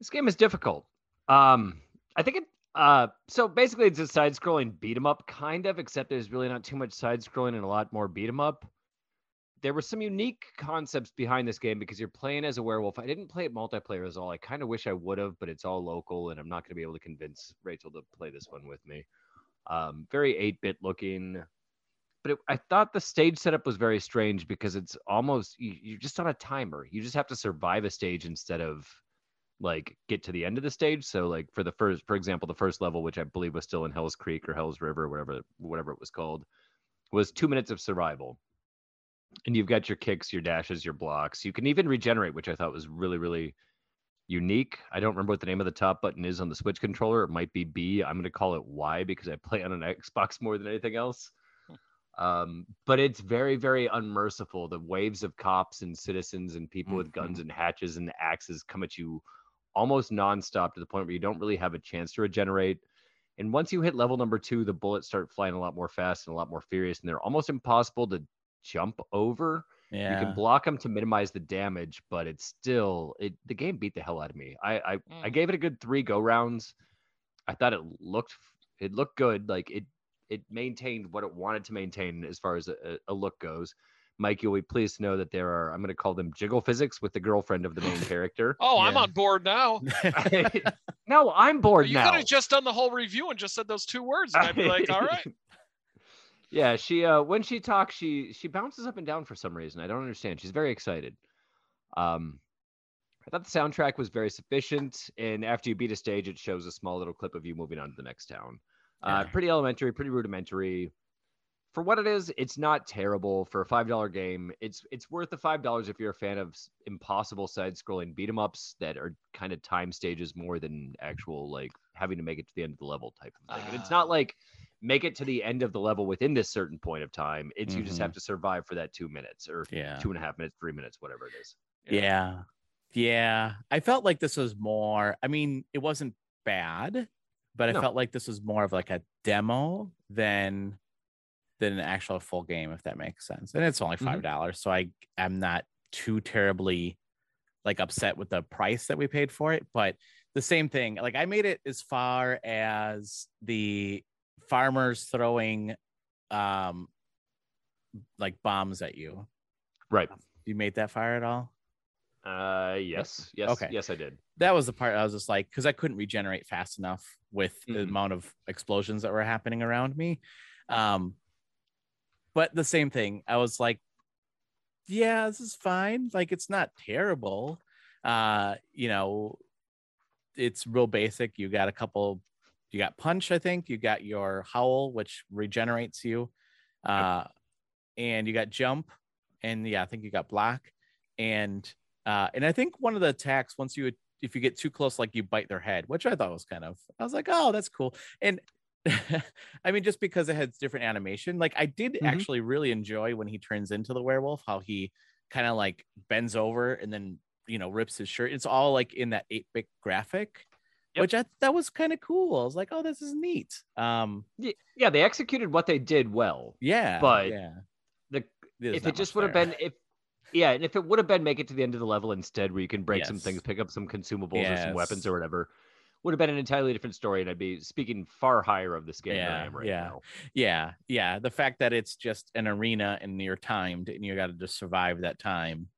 G: This game is difficult. Um, I think it. Uh, so basically, it's a side-scrolling beat 'em up, kind of, except there's really not too much side-scrolling and a lot more beat 'em up. There were some unique concepts behind this game because you're playing as a werewolf. I didn't play it multiplayer as all. I kind of wish I would have, but it's all local, and I'm not going to be able to convince Rachel to play this one with me. Um, very 8-bit looking, but it, I thought the stage setup was very strange because it's almost you, you're just on a timer. You just have to survive a stage instead of like get to the end of the stage. So like for the first, for example, the first level, which I believe was still in Hell's Creek or Hell's River, whatever whatever it was called, was two minutes of survival. And you've got your kicks, your dashes, your blocks. You can even regenerate, which I thought was really really unique. I don't remember what the name of the top button is on the Switch controller. It might be B. I'm going to call it Y because I play on an Xbox more than anything else. (laughs) Um, but it's very, very unmerciful. The waves of cops and citizens and people with guns and hatches and axes come at you almost nonstop to the point where you don't really have a chance to regenerate. And once you hit level number two, the bullets start flying a lot more fast and a lot more furious, and they're almost impossible to jump over.
F: Yeah.
G: You can block them to minimize the damage, but it's still it. The game beat the hell out of me. I I, I
H: Mm.
G: gave it a good three go rounds. I thought it looked it looked good. Like it it maintained what it wanted to maintain as far as a, a look goes. Mike, you'll be pleased to know that there are I'm going to call them jiggle physics with the girlfriend of the main (laughs) character.
H: Oh, I'm on board now. (laughs) (laughs)
G: no, I'm bored
H: you
G: now.
H: could have just done the whole review and just said those two words, and I'd be like, all right.
G: yeah, she uh when she talks, she she bounces up and down for some reason. I don't understand. She's very excited. Um I thought the soundtrack was very sufficient, and after you beat a stage, it shows a small little clip of you moving on to the next town. Uh,
F: Yeah.
G: pretty elementary, pretty rudimentary. For what it is, it's not terrible for a five dollar game. It's it's worth the five dollars if you're a fan of impossible side-scrolling beat 'em ups that are kind of time stages more than actual like having to make it to the end of the level type of thing. And it's not
H: Ah.
G: like make it to the end of the level within this certain point of time. It's you just
F: Mhm.
G: have to survive for that two minutes or
F: yeah.
G: two and a half minutes, three minutes, whatever it is.
F: Yeah. Yeah. I felt like this was more, I mean, it wasn't bad, but I
G: No.
F: felt like this was more of like a demo than than an actual full game, if that makes sense. And it's only
G: Mhm.
F: five dollars, so I am not too terribly like upset with the price that we paid for it. But the same thing, like I made it as far as the farmers throwing um like bombs at you.
G: Right.
F: You made that fire at all?
G: Uh, yes, yes,
F: Okay.
G: yes, I did.
F: that was the part I was just like, because I couldn't regenerate fast enough with the
G: Mhm.
F: amount of explosions that were happening around me. Um, but the same thing, I was like, yeah, this is fine. Like, it's not terrible. Uh, you know, it's real basic. You got a couple, you got punch, I think. You got your howl, which regenerates you. Uh, and you got jump, and yeah, I think you got block. And uh, and I think one of the attacks, once you if you get too close, like you bite their head, which I thought was kind of, I was like, oh, that's cool. And (laughs) I mean, just because it has different animation, like I did
G: Mhm.
F: actually really enjoy when he turns into the werewolf, how he kind of like bends over and then you know rips his shirt. It's all like in that eight bit graphic,
G: Yep.
F: which I that was kind of cool. I was like, oh, this is neat. Um,
G: Yeah, they executed what they did well.
F: yeah,
G: But
F: yeah,
G: The
F: There's
G: if it just would have been if yeah, and if it would have been make it to the end of the level instead, where you can break some things, pick up some consumables or some weapons or whatever, would have been an entirely different story, and I'd be speaking far higher of this game than I
F: Yeah,
G: am right
F: yeah.
G: now.
F: yeah yeah the fact that it's just an arena and you're timed and you got to just survive that time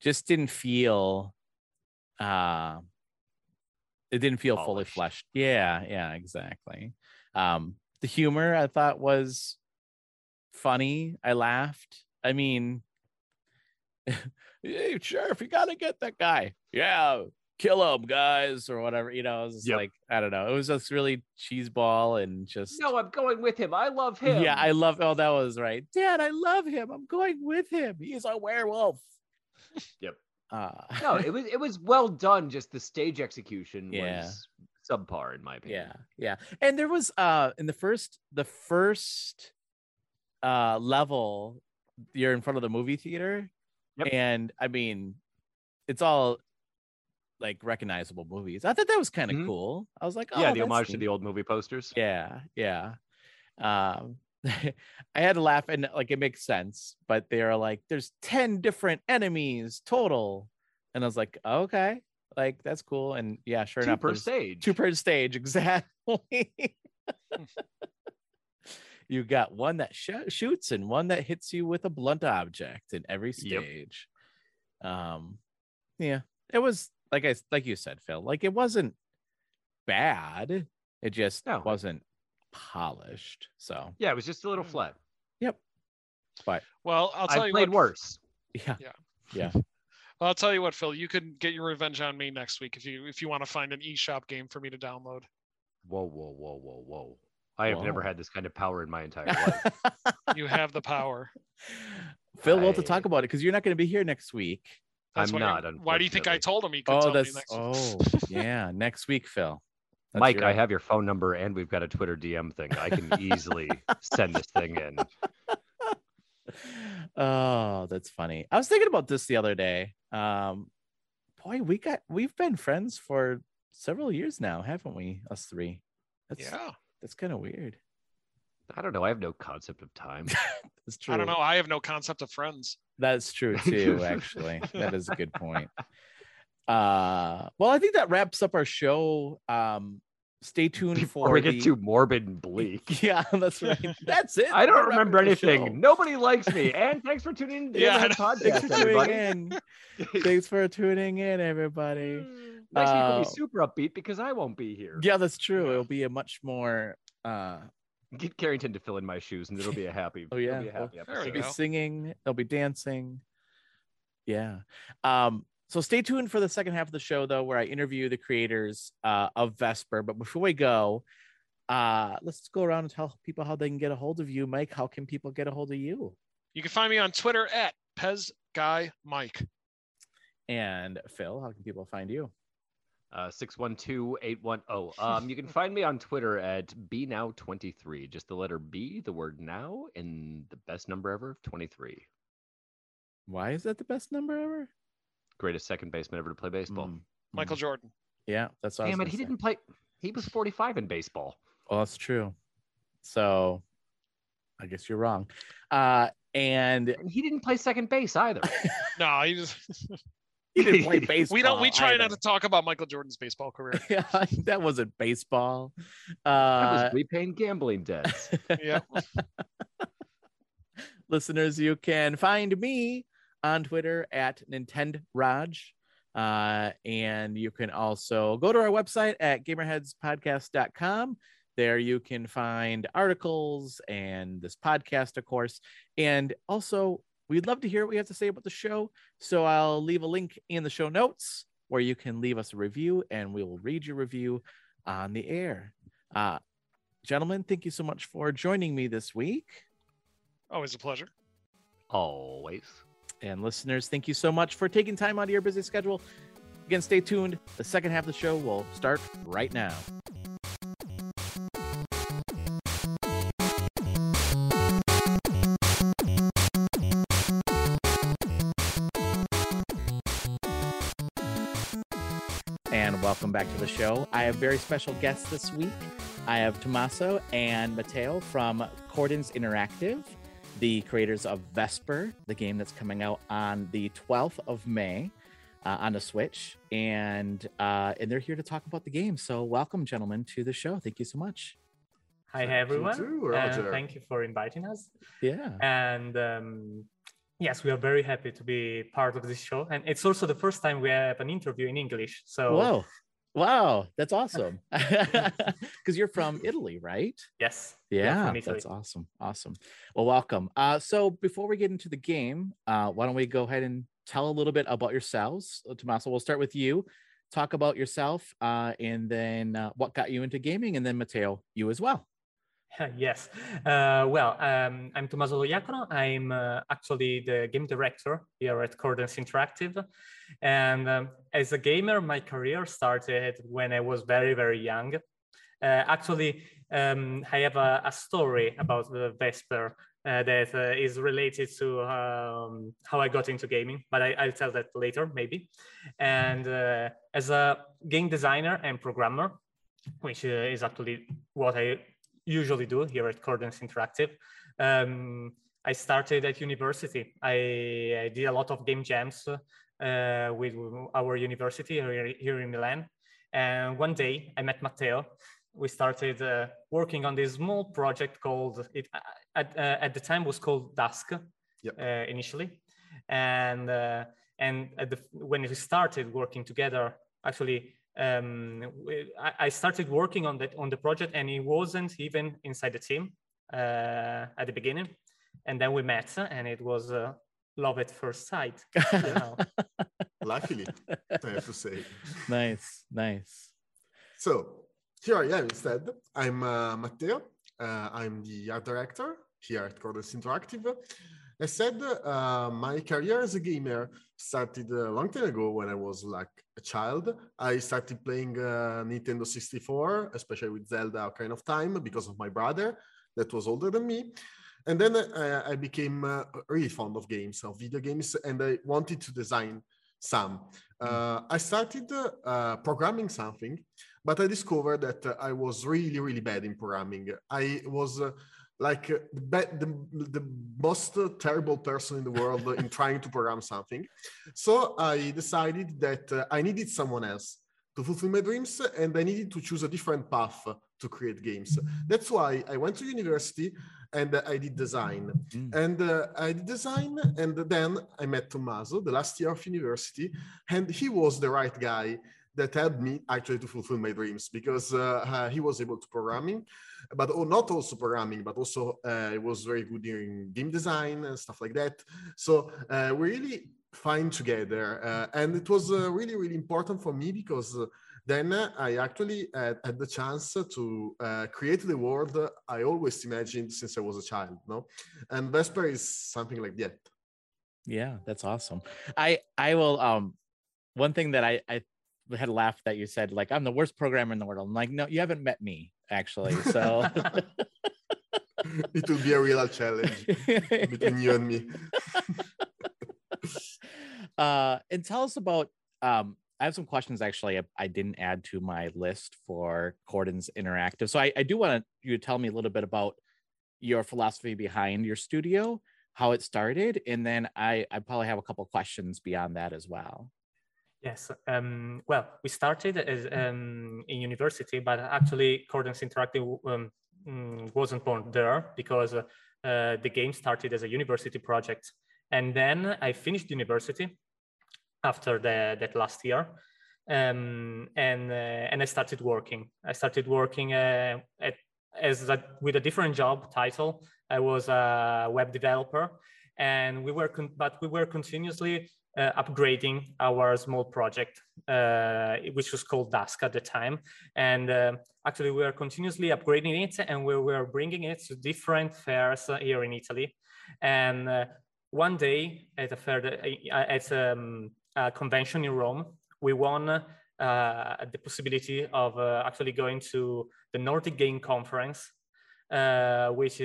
F: just didn't feel uh it didn't feel fully fleshed. Yeah yeah exactly. Um the humor i thought was funny. I laughed. I mean (laughs) hey sheriff you gotta get that guy. Yeah kill him guys or whatever you know it was just
G: Yep.
F: like i don't know it was just really cheeseball and just
G: No, I'm going with him. I love him.
F: yeah, I love. Oh, that was right, Dad. I love him. I'm going with him. He's a werewolf. (laughs)
G: Yep.
F: Uh,
G: no, it was it was well done. Just the stage execution
F: Yeah.
G: was subpar in my opinion.
F: yeah, yeah. And there was uh in the first the first uh level, you're in front of the movie theater,
G: Yep.
F: and I mean, it's all like recognizable movies. I thought that was kind of
G: Mhm.
F: cool. I was like, oh,
G: yeah, the homage to the old movie posters.
F: Yeah, yeah. Um, (laughs) I had to laugh, and like it makes sense, but they're like, "There's ten different enemies total," and I was like, "Okay, like that's cool." And yeah, sure
G: Two
F: enough,
G: per stage.
F: two per stage, (laughs) exactly. (laughs) you got one that sh- shoots and one that hits you with a blunt object in every
G: Yep.
F: stage. Um, yeah, it was like I like you said, Phil. Like it wasn't bad. It just
G: No.
F: wasn't polished. So
G: Yeah, it was just a
F: Hmm.
G: little flat. Yep.
F: But
H: Well, I'll tell
G: I
H: you
G: played
H: what.
G: worse.
F: yeah,
H: Yeah. (laughs)
F: yeah.
H: Well, I'll tell you what, Phil. You can get your revenge on me next week if you if you want to find an eShop game for me to download.
G: Whoa, whoa, whoa, whoa, whoa. I have never had this kind of power in my (laughs) entire life.
H: You have the power.
F: Phil, we'll have to talk about it because you're not going to be here next week.
H: That's
G: I'm
H: why,
G: not,
H: Why do you think I told him he could
F: Oh,
H: tell
F: that's
H: me next
F: oh (laughs) yeah, next week, Phil. That's
G: Mike,
F: your-
G: I have your phone number and we've got a Twitter DM thing. I can easily send this thing in. (laughs)
F: oh, that's funny. I was thinking about this the other day. Um, boy, we got we've been friends for several years now, haven't we? Us three. That's
H: Yeah.
F: that's kind of weird.
G: I don't know. I have no concept of time. (laughs)
F: That's true.
H: I don't know. I have no concept of friends.
F: That's true too, actually. that is a good (laughs) point. Uh well, I think that wraps up our show. Um stay tuned
G: Before
F: for
G: we
F: the
G: get too morbid and bleak. (laughs)
F: Yeah, that's right. That's it.
G: I don't remember anything. Nobody likes me. And thanks for tuning in
H: Yeah, I
G: Other Podcast,
F: Thanks for tuning in. Thanks for tuning in, everybody.
G: Next week will
F: Uh,
G: be super upbeat because I won't be here.
F: Yeah, that's true. It'll be a much more uh
G: Get Carrington to fill in my shoes and it'll be a (laughs) happy.
F: Oh,
G: it'll
F: yeah.
G: be a happy
H: There we
F: they'll be singing, they'll be dancing. Yeah. Um, so stay tuned for the second half of the show though, where I interview the creators uh of Vesper. But before we go, uh let's go around and tell people how they can get a hold of you. Mike, how can people get a hold of you?
H: You can find me on Twitter at Pez Guy Mike.
F: And Phil, how can people find you?
G: Uh, 612-810. (laughs) Um, you can find me on Twitter at bnow23. Just the letter B, the word now, and the best number ever, 23.
F: Why is that the best number ever?
G: Greatest second baseman ever to play baseball.
F: Mm,
H: Michael Jordan.
F: Yeah, that's what
G: Damn it, he
F: say.
G: didn't play. He was 45 in baseball.
F: Well, that's true. So I guess you're wrong. Uh, and
G: And he didn't play second base either. (laughs)
H: No, he just (laughs)
F: he didn't play baseball. (laughs)
H: we don't we try not to talk about Michael Jordan's baseball career. (laughs)
F: Yeah, (laughs) that wasn't baseball.
G: That
F: Uh,
G: was repaying gambling debts.
H: yeah.
F: listeners, you can find me on Twitter at Nintendo Raj. Uh, and you can also go to our website at gamerheadspodcast.com. There you can find articles and this podcast, of course. And also, we'd love to hear what you have to say about the show. So I'll leave a link in the show notes where you can leave us a review and we will read your review on the air. Uh, gentlemen, thank you so much for joining me this week.
H: Always a pleasure.
G: Always.
F: And listeners, thank you so much for taking time out of your busy schedule. Again, stay tuned. The second half of the show will start right now. Welcome back to the show. I have very special guests this week. I have Tommaso and Matteo from Cordens Interactive the creators of Vesper, the game that's coming out on the 12th of May uh, on the Switch, and uh, and they're here to talk about the game. So welcome, gentlemen, to the show. Thank you so much.
I: Hi,
J: Thank you
I: everyone.
J: too,
I: Uh, thank you for inviting us.
F: Yeah.
I: And um, yes, we are very happy to be part of this show. And it's also the first time we have an interview in English. So,
F: Whoa. Wow, that's awesome. (laughs) (laughs) Because you're from Italy, right?
I: yes.
F: Yeah,
I: Italy.
F: that's awesome. Awesome. Well, welcome. Uh, so before we get into the game, uh, why don't we go ahead and tell a little bit about yourselves? Uh, Tommaso, we'll start with you. Talk about yourself, uh, and then uh, what got you into gaming, and then Matteo, you as well. (laughs)
I: yes. Uh, well, um, I'm Tommaso Loiacono. I'm uh, actually the game director here at Cordens Interactive. And um, as a gamer, my career started when I was very, very young. Uh, actually, um, I have a, a story about the Vesper uh, that uh, is related to um, how I got into gaming, but I, I'll tell that later, maybe. And uh, as a game designer and programmer, which is actually what I usually do here at Cordens Interactive. Um, I started at university. I, I did a lot of game jams uh, with our university here, here in Milan. And one day I met Matteo. We started uh, working on this small project called, it, at, uh, at the time was called Dusk
J: Yep.
I: uh, initially. And, uh, and at the, when we started working together, actually um, I, I started working on that on the project and he wasn't even inside the team uh, at the beginning and then we met and it was uh, love at first sight (laughs) you know. (laughs)
J: Luckily, I have to say.
F: nice, nice.
J: So here I am instead. I'm uh, Matteo. Uh, I'm the art director here at Cordens Interactive. As said, uh, my career as a gamer started a long time ago when I was like a child. I started playing uh, Nintendo 64, especially with Zelda Ocarina of Time, because of my brother that was older than me. And then uh, I became uh, really fond of games, of video games, and I wanted to design some. Uh, I started uh, programming something, but I discovered that uh, I was really, really bad in programming. I was uh, like uh, the, the, the most terrible person in the world in trying to program something. So I decided that uh, I needed someone else to fulfill my dreams and I needed to choose a different path to create games. That's why I went to university and I did design.
F: Mm.
J: And uh, I did design, and then I met Tommaso the last year of university, and he was the right guy that helped me actually to fulfill my dreams because uh, he was able to programming, but not also programming, but also uh, was very good in game design and stuff like that. So uh, we really fine together, uh, and it was uh, really really important for me because. Uh, then I actually had, had the chance to uh, create the world I always imagined since I was a child. No, and Vesper is something like that.
F: Yeah, that's awesome. I I will um one thing that I I had laughed that you said like I'm the worst programmer in the world. I'm like, no, you haven't met me actually. So (laughs)
J: it will be a real challenge (laughs) between you and me. (laughs)
F: uh and tell us about um I have some questions actually I, I didn't add to my list for Cordens Interactive. So I, I do want you to tell me a little bit about your philosophy behind your studio, how it started, and then I, I probably have a couple questions beyond that as well.
I: Yes. Um, well, we started as um, in university, but actually, Cordens Interactive um, mm, wasn't born there because uh, the game started as a university project, and then I finished university after the, that last year, um, and uh, and I started working. I started working uh, at as a, with a different job title. I was a web developer, and we were con- but we were continuously uh, upgrading our small project, uh, which was called Dusk at the time. And uh, actually, we are continuously upgrading it and we were bringing it to different fairs here in Italy. And uh, one day at a fair, uh, at um, a convention in Rome, we won uh, the possibility of actually going to the Nordic Game Conference, which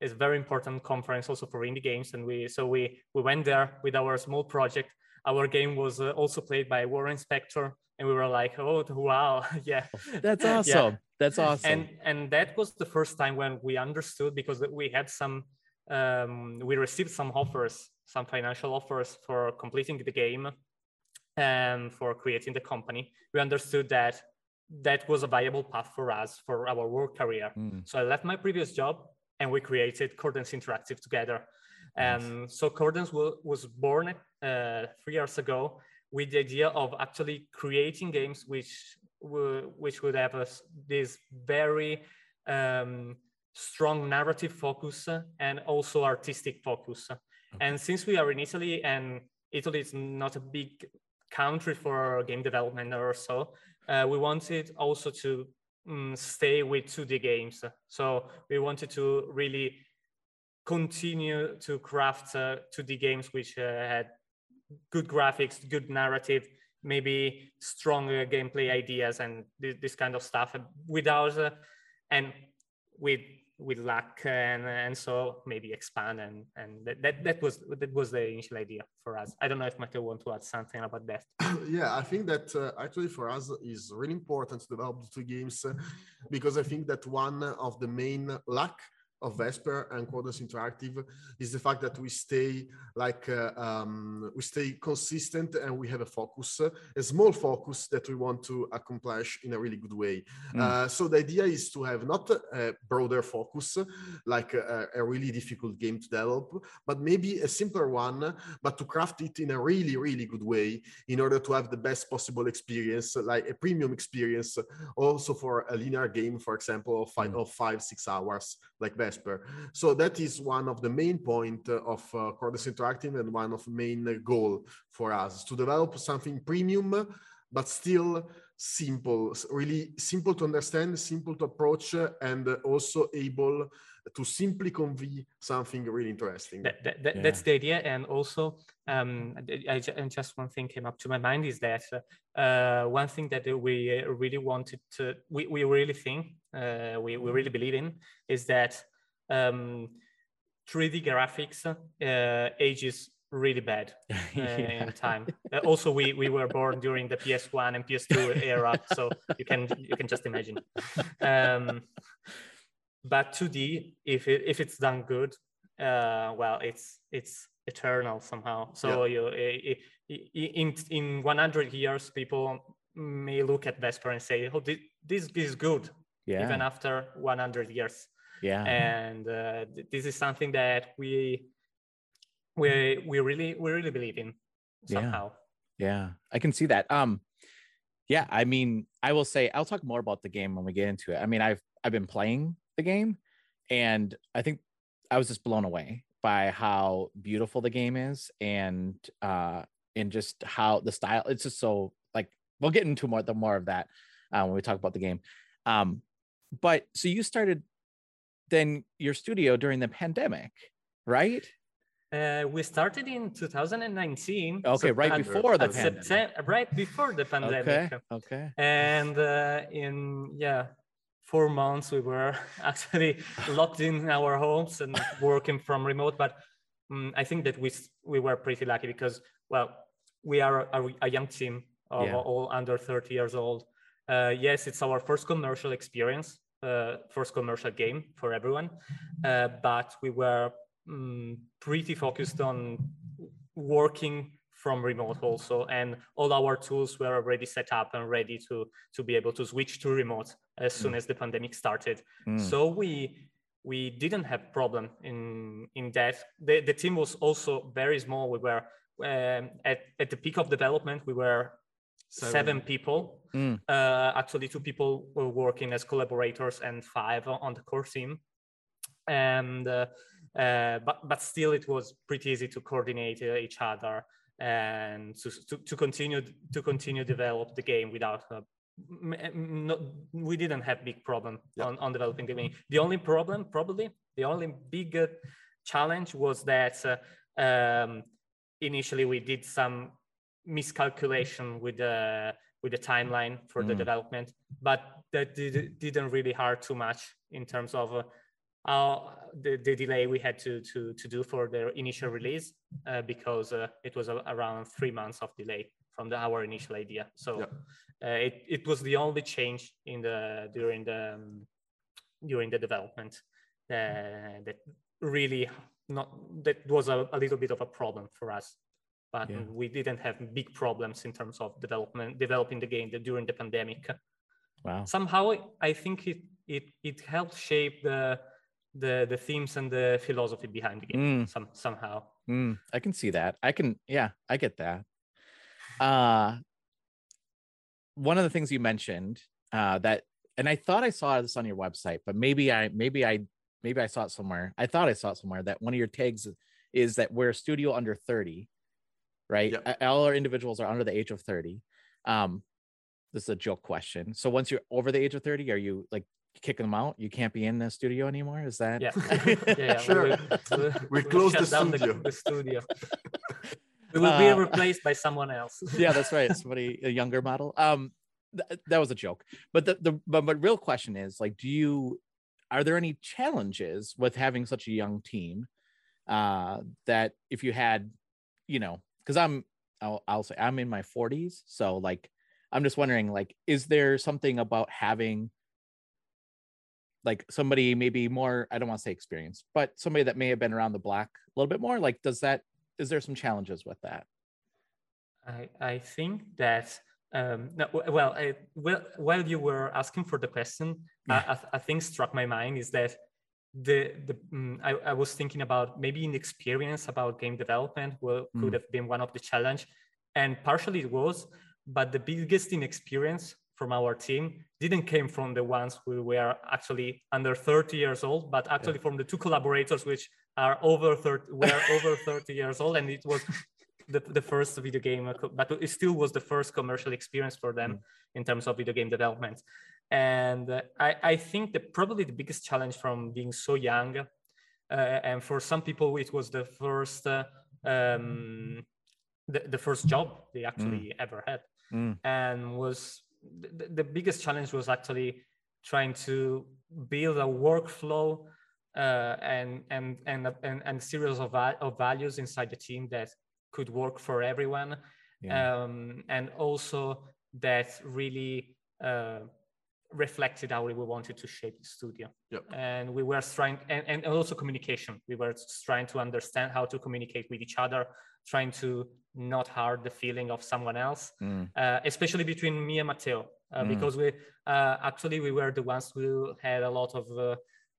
I: is a very important conference also for indie games. And we so we we went there with our small project. Our game was uh, also played by warren spector. And we were like oh (laughs) wow (laughs) yeah.
F: That's (laughs) awesome. Yeah. that's awesome.
I: And and that was the first time when we understood because we had some um, we received some offers some financial offers for completing the game and for creating the company. We understood that that was a viable path for us for our work career. Mm. so i left my previous job and we created Cordens Interactive together. And nice. so Cordens was born uh, three years ago with the idea of actually creating games which which would have a, this very um, strong narrative focus and also artistic focus. Okay. And since we are in Italy and Italy is not a big country for game development or so, uh, we wanted also to um, stay with 2D games. So we wanted to really continue to craft uh, 2D games which uh, had good graphics, good narrative, maybe strong gameplay ideas and th- this kind of stuff without uh, and with with luck and and so maybe expand and and that, that that was that was the initial idea for us. I don't know if Matteo want to add something about that. (coughs)
J: Yeah i think that uh, actually for us is really important to develop the two games uh, because i think that one of the main luck of Vesper and Cordens Interactive is the fact that we stay like uh, um, we stay consistent and we have a focus, a small focus that we want to accomplish in a really good way. Mm. Uh, so the idea is to have not a broader focus, like a, a, really difficult game to develop, but maybe a simpler one, but to craft it in a really really good way in order to have the best possible experience, like a premium experience, also for a linear game, for example, of five, mm. of five six hours, like Vesper. So that is one of the main point of uh, Cordens Interactive and one of the main goal for us to develop something premium, but still simple, really simple to understand, simple to approach, and also able to simply convey something really interesting.
I: That, that, that, yeah. That's the idea. And also, um, I, and just one thing came up to my mind is that uh, one thing that we really wanted to, we, we really think, uh, we, we really believe in, is that um, 3D graphics uh, ages really bad (laughs) uh, yeah. in time. Uh, also, we we were born during the PS1 and PS2 era, so you can you can just imagine. Um, but 2D, if it, if it's done good, uh, well, it's it's eternal somehow. So yeah. you in in 100 years, people may look at Vesper and say, "Oh, this this is good," yeah. even after 100 years.
F: Yeah,
I: and uh, this is something that we we we really we really believe in somehow.
F: Yeah. yeah, I can see that. Um, yeah, I mean, I will say I'll talk more about the game when we get into it. I mean, I've I've been playing the game, and I think I was just blown away by how beautiful the game is, and uh, and just how the style. It's just so like we'll get into more the more of that uh, when we talk about the game. Um, but so you started then your studio during the pandemic, right?
I: Uh, we started in 2019.
F: Okay, right before the pandemic.
I: September, right before the pandemic.
F: Okay. Okay.
I: And uh, in yeah, four months we were (laughs) actually locked in our homes and (laughs) working from remote. But um, I think that we we were pretty lucky because well, we are a, a young team of
F: Yeah.
I: all under 30 years old. Uh, yes, it's our first commercial experience, uh, first commercial game for everyone, uh, but we were mm, pretty focused on working from remote also and all our tools were already set up and ready to to be able to switch to remote as soon as the pandemic started.
F: Mm.
I: so we we didn't have problem in in that. The, the team was also very small. We were um, at, at the peak of development we were seven,
J: Seven.
I: people
F: Mm.
I: uh, actually two people were working as collaborators and five on the core team. And uh, uh, but but still it was pretty easy to coordinate uh, each other and to, to, to continue to continue develop the game without uh, no, we didn't have big problem on, on developing the game. The only problem probably the only big uh, challenge was that uh, um, initially we did some miscalculation with the with the timeline for the
F: Mm.
I: development but that did, didn't really hurt too much in terms of uh, how the, the delay we had to to to do for the initial release uh, because uh, it was around three months of delay from the, our initial idea so
J: Yeah.
I: uh, it, it was the only change in the during the um, during the development uh, that really not that was a, a little bit of a problem for us but
F: Yeah.
I: we didn't have big problems in terms of development developing the game during the pandemic
F: Wow.
I: somehow i think it it it helped shape the the the themes and the philosophy behind the game
F: Mm.
I: some somehow
F: Mm, I can see that. I can, yeah, I get that. Uh, one of the things you mentioned uh, that, and I thought I saw this on your website, but maybe I, maybe I, maybe I saw it somewhere. I thought I saw it somewhere that one of your tags is that we're a studio under 30, right?
J: Yep.
F: All our individuals are under the age of 30. Um, this is a joke question. So once you're over the age of 30, are you like kicking them out? You can't be in the studio anymore? Is that?
I: yeah (laughs) yeah, yeah
J: Sure.
I: we, we,
J: We close
I: shut
J: the
I: down
J: studio.
I: the, studio (laughs) we will be
F: Uh,
I: replaced by someone else (laughs)
F: yeah that's right somebody a younger model um th- that was a joke but the the but, but real question is like do you are there any challenges with having such a young team uh that if you had you know because i'm I'll, I'll say i'm in my 40s so like i'm just wondering like is there something about having like somebody maybe more i don't want to say experienced but somebody that may have been around the block a little bit more like does that is there some challenges with that?
I: I, I think that um, no, well, I, well, while you were asking for the question, I, I, th- I think struck my mind is that the the mm, I, I was thinking about maybe inexperience about game development will, could
F: Mm.
I: have been one of the challenge, and partially it was, but the biggest inexperience from our team didn't came from the ones who were actually under 30 years old, but actually from the two collaborators which are over 30 were (laughs) over 30 years old, and it was the, the first video game, but it still was the first commercial experience for them in terms of video game development. And uh, I, I think that probably the biggest challenge from being so young, uh, and for some people it was the first, uh, um, the, the first job they actually ever had,
F: Mm.
I: and was the, the biggest challenge was actually trying to build a workflow uh, and and and and and series of, of values inside the team that could work for everyone
F: Yeah.
I: um, and also that really uh, reflected how we wanted to shape the studio
J: Yep.
I: and we were trying and, and also communication we were trying to understand how to communicate with each other trying to not hurt the feeling of someone else
F: Mm.
I: uh, especially between me and Matteo, uh,
F: Mm.
I: because we uh, actually we were the ones who had a lot of uh,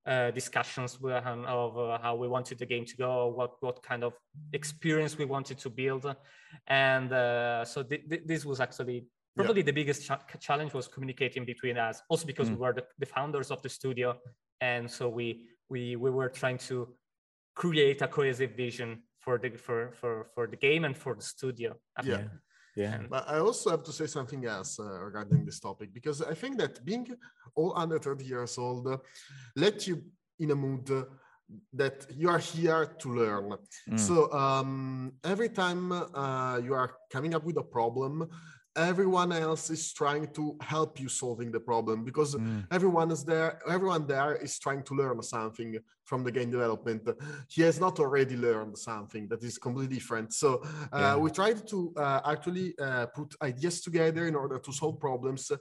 I: uh, discussions with, um, of uh, how we wanted the game to go, what what kind of experience we wanted to build, and uh, so th- th- this was actually probably the biggest cha- challenge was communicating between us. Also because we
F: Mm.
I: were the, the founders of the studio, and so we we we were trying to create a cohesive vision for the for for for the game and for the studio.
J: Yeah.
F: yeah
J: But I also have to say something else uh, regarding this topic because I think that being all under 30 years old uh, let you in a mood uh, that you are here to learn.
F: Mm.
J: So um, every time uh, you are coming up with a problem, everyone else is trying to help you solving the problem because everyone is there everyone there is trying to learn something from the game development. He has not already learned something that is completely different. So uh,
B: Yeah.
J: we tried to uh, actually uh, put ideas together in order to solve problems.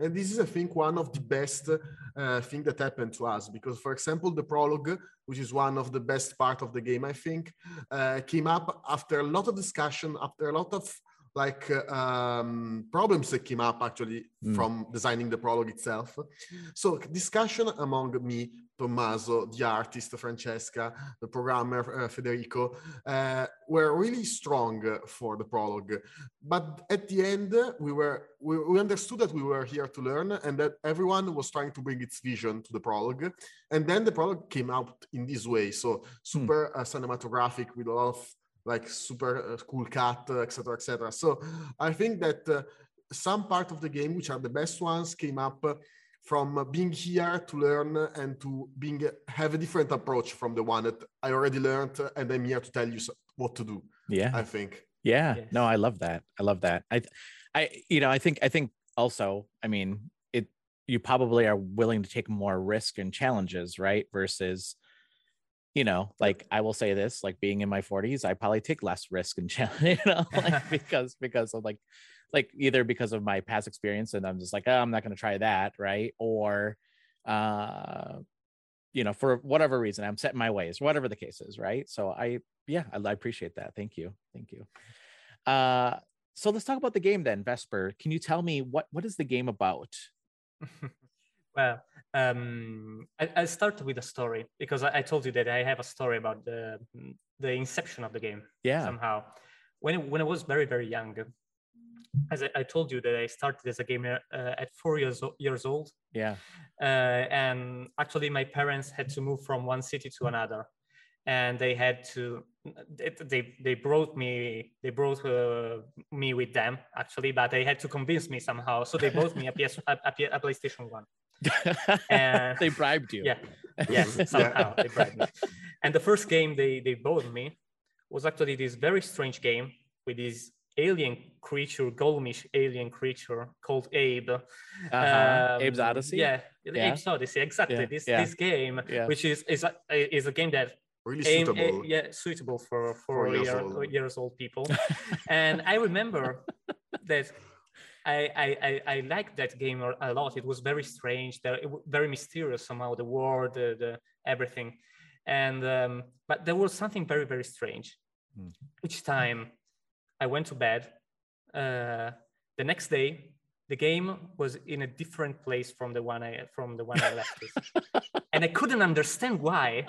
J: And this is i think one of the best uh, thing that happened to us because for example the prologue which is one of the best part of the game i think uh, came up after a lot of discussion after a lot of like uh, um, problems that came up actually
B: Mm.
J: from designing the prologue itself. So discussion among me, Tommaso, the artist Francesca, the programmer uh, Federico, uh, were really strong for the prologue. But at the end, we were we, we understood that we were here to learn and that everyone was trying to bring its vision to the prologue. And then the prologue came out in this way, so super uh, cinematographic with a lot of like super uh, cool cut, etc., etc. So I think that uh, some part of the game, which are the best ones, came up uh, from being here to learn and to being uh, have a different approach from the one that I already learned, and I'm here to tell you what to do.
F: Yeah.
J: I think.
F: Yeah.
I: Yes.
F: No, I love that. I love that. I, I, you know, I think, I think also, I mean, it, you probably are willing to take more risk and challenges, right? Versus, you know, like I will say this, like being in my 40s, I probably take less risk and (laughs) challenge, you know, like (laughs) because, because of like, like either because of my past experience and I'm just like, oh, I'm not going to try that. Right. Or, uh, you know, for whatever reason, I'm set in my ways, whatever the case is. Right. So I, yeah, I, I appreciate that. Thank you. Thank you. Uh, so let's talk about the game then, Vesper. Can you tell me what what is the game about? (laughs)
I: well, um, I, I'll start with a story because I, I told you that I have a story about the the inception of the game.
F: Yeah.
I: Somehow, when when I was very very young, as I, I told you that I started as a gamer uh, at four years years old,
F: Yeah.
I: uh, and actually my parents had to move from one city to another and they had to they they, brought me they brought uh, me with them actually but they had to convince me somehow so they bought me a ps a, a, playstation 1 (laughs) and
F: they bribed you.
I: yeah (laughs) yes somehow they bribed me and the first game they they bought me was actually this very strange game with this alien creature golemish alien creature called abe
F: Uh-huh. Abe's Odyssey?
I: yeah,
F: Yeah.
I: Abe's Odyssey, exactly.
F: Yeah,
I: This
F: yeah.
I: this game,
F: Yeah.
I: which is is a, is a game that
J: Really
I: aim-
J: suitable.
I: yeah, suitable for for
J: For years
I: year,
J: old.
I: years old people. (laughs) and I remember that I, I I I liked that game a- lot. It was very strange, there- it wa- very mysterious somehow. The world, the, the everything, and um, but there was something very very strange.
F: Hmm.
I: Each time I went to bed, uh, the next day the game was in a different place from the one I from the one I left it, (laughs) and I couldn't understand why.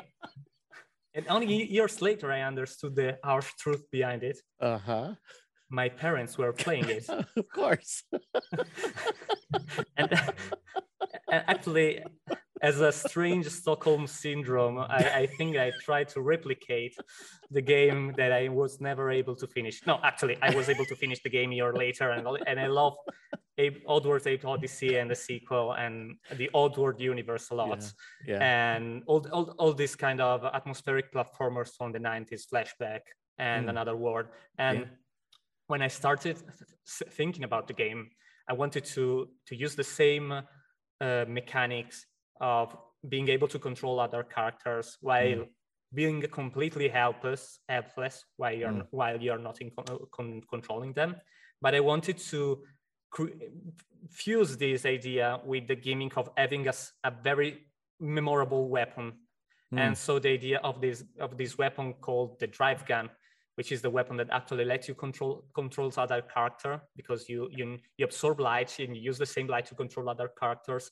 I: And only years later, I understood the harsh truth behind it.
F: Uh huh.
I: My parents were playing it, (laughs)
F: of course.
I: and, and actually, as a strange Stockholm syndrome, I, I think I tried to replicate the game that I was never able to finish. No, actually, I was able to finish the game a year later, and and I love Abe, Oddworld Abe Odyssey and the sequel and the Oddworld universe a lot.
F: Yeah.
I: And all, all, all these kind of atmospheric platformers from the 90s, flashback and
F: Mm.
I: another world. And
F: Yeah.
I: When I started thinking about the game, I wanted to to use the same uh, mechanics of being able to control other characters while being completely helpless, helpless while you're
F: Mm.
I: while you're not in con- con- controlling them. But I wanted to cre- fuse this idea with the gimmick of having a very memorable weapon.
F: Mm.
I: And so the idea of this of this weapon called the drive gun, which is the weapon that actually lets you control controls other character because you you you absorb light and you use the same light to control other characters.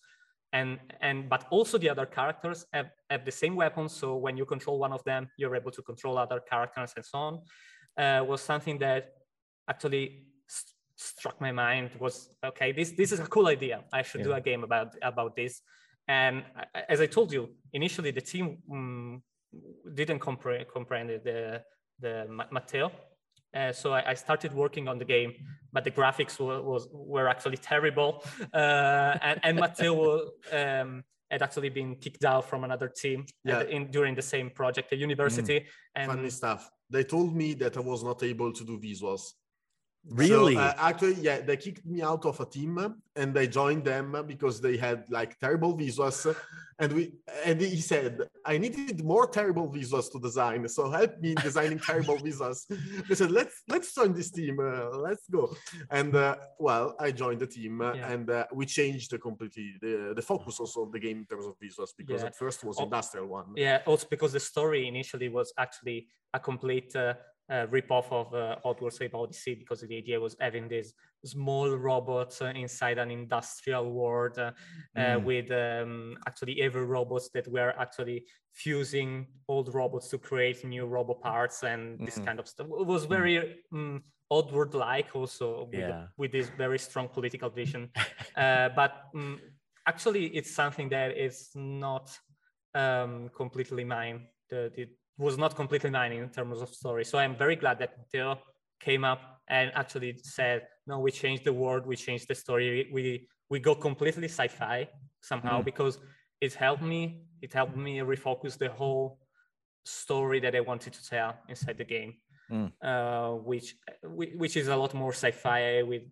I: And and but also the other characters have, have the same weapons. So when you control one of them, you're able to control other characters and so on. Uh, was something that actually st- struck my mind was okay this this is a cool idea i should do a game about about this and as i told you initially the team um, didn't compre- comprehend the the matteo uh, so I, I started working on the game but the graphics were, was were actually terrible uh, and, and matteo (laughs) um, had actually been kicked out from another team
J: Yeah.
I: in, during the same project at university and
J: Funny stuff. They told me that I was not able to do visuals.
F: Really?
J: So, uh, actually, yeah, they kicked me out of a team and I joined them because they had like terrible visuals. And we and he said I needed more terrible visuals to design, so help me in designing terrible visuals. They said let's let's join this team, uh, let's go. And uh, well, I joined the team uh,
I: Yeah.
J: and uh, we changed the completely the, the focus also of the game in terms of visuals because
I: Yeah.
J: at first was
I: Oh,
J: industrial one.
I: Yeah, also because the story initially was actually a complete uh, rip-off of uh, Oddworld Abe's Odyssey because the idea was having these small robots uh, inside an industrial world uh, uh,
F: Mm.
I: with um, actually every robots that were actually fusing old robots to create new robot parts and this
F: Mhm.
I: kind of stuff. It was very um, Oddworld-like also with,
F: Yeah.
I: with this very strong political vision. (laughs) uh, but mm, actually, it's something that is not um, completely mine. The, it was not completely mine in terms of story. So I'm very glad that Matteo came up and actually said, "No, we changed the world, we changed the story, we we go completely sci-fi somehow
F: Mm.
I: because it helped me. It helped me refocus the whole story that I wanted to tell inside the game."
F: Mm.
I: Uh, which which is a lot more sci-fi with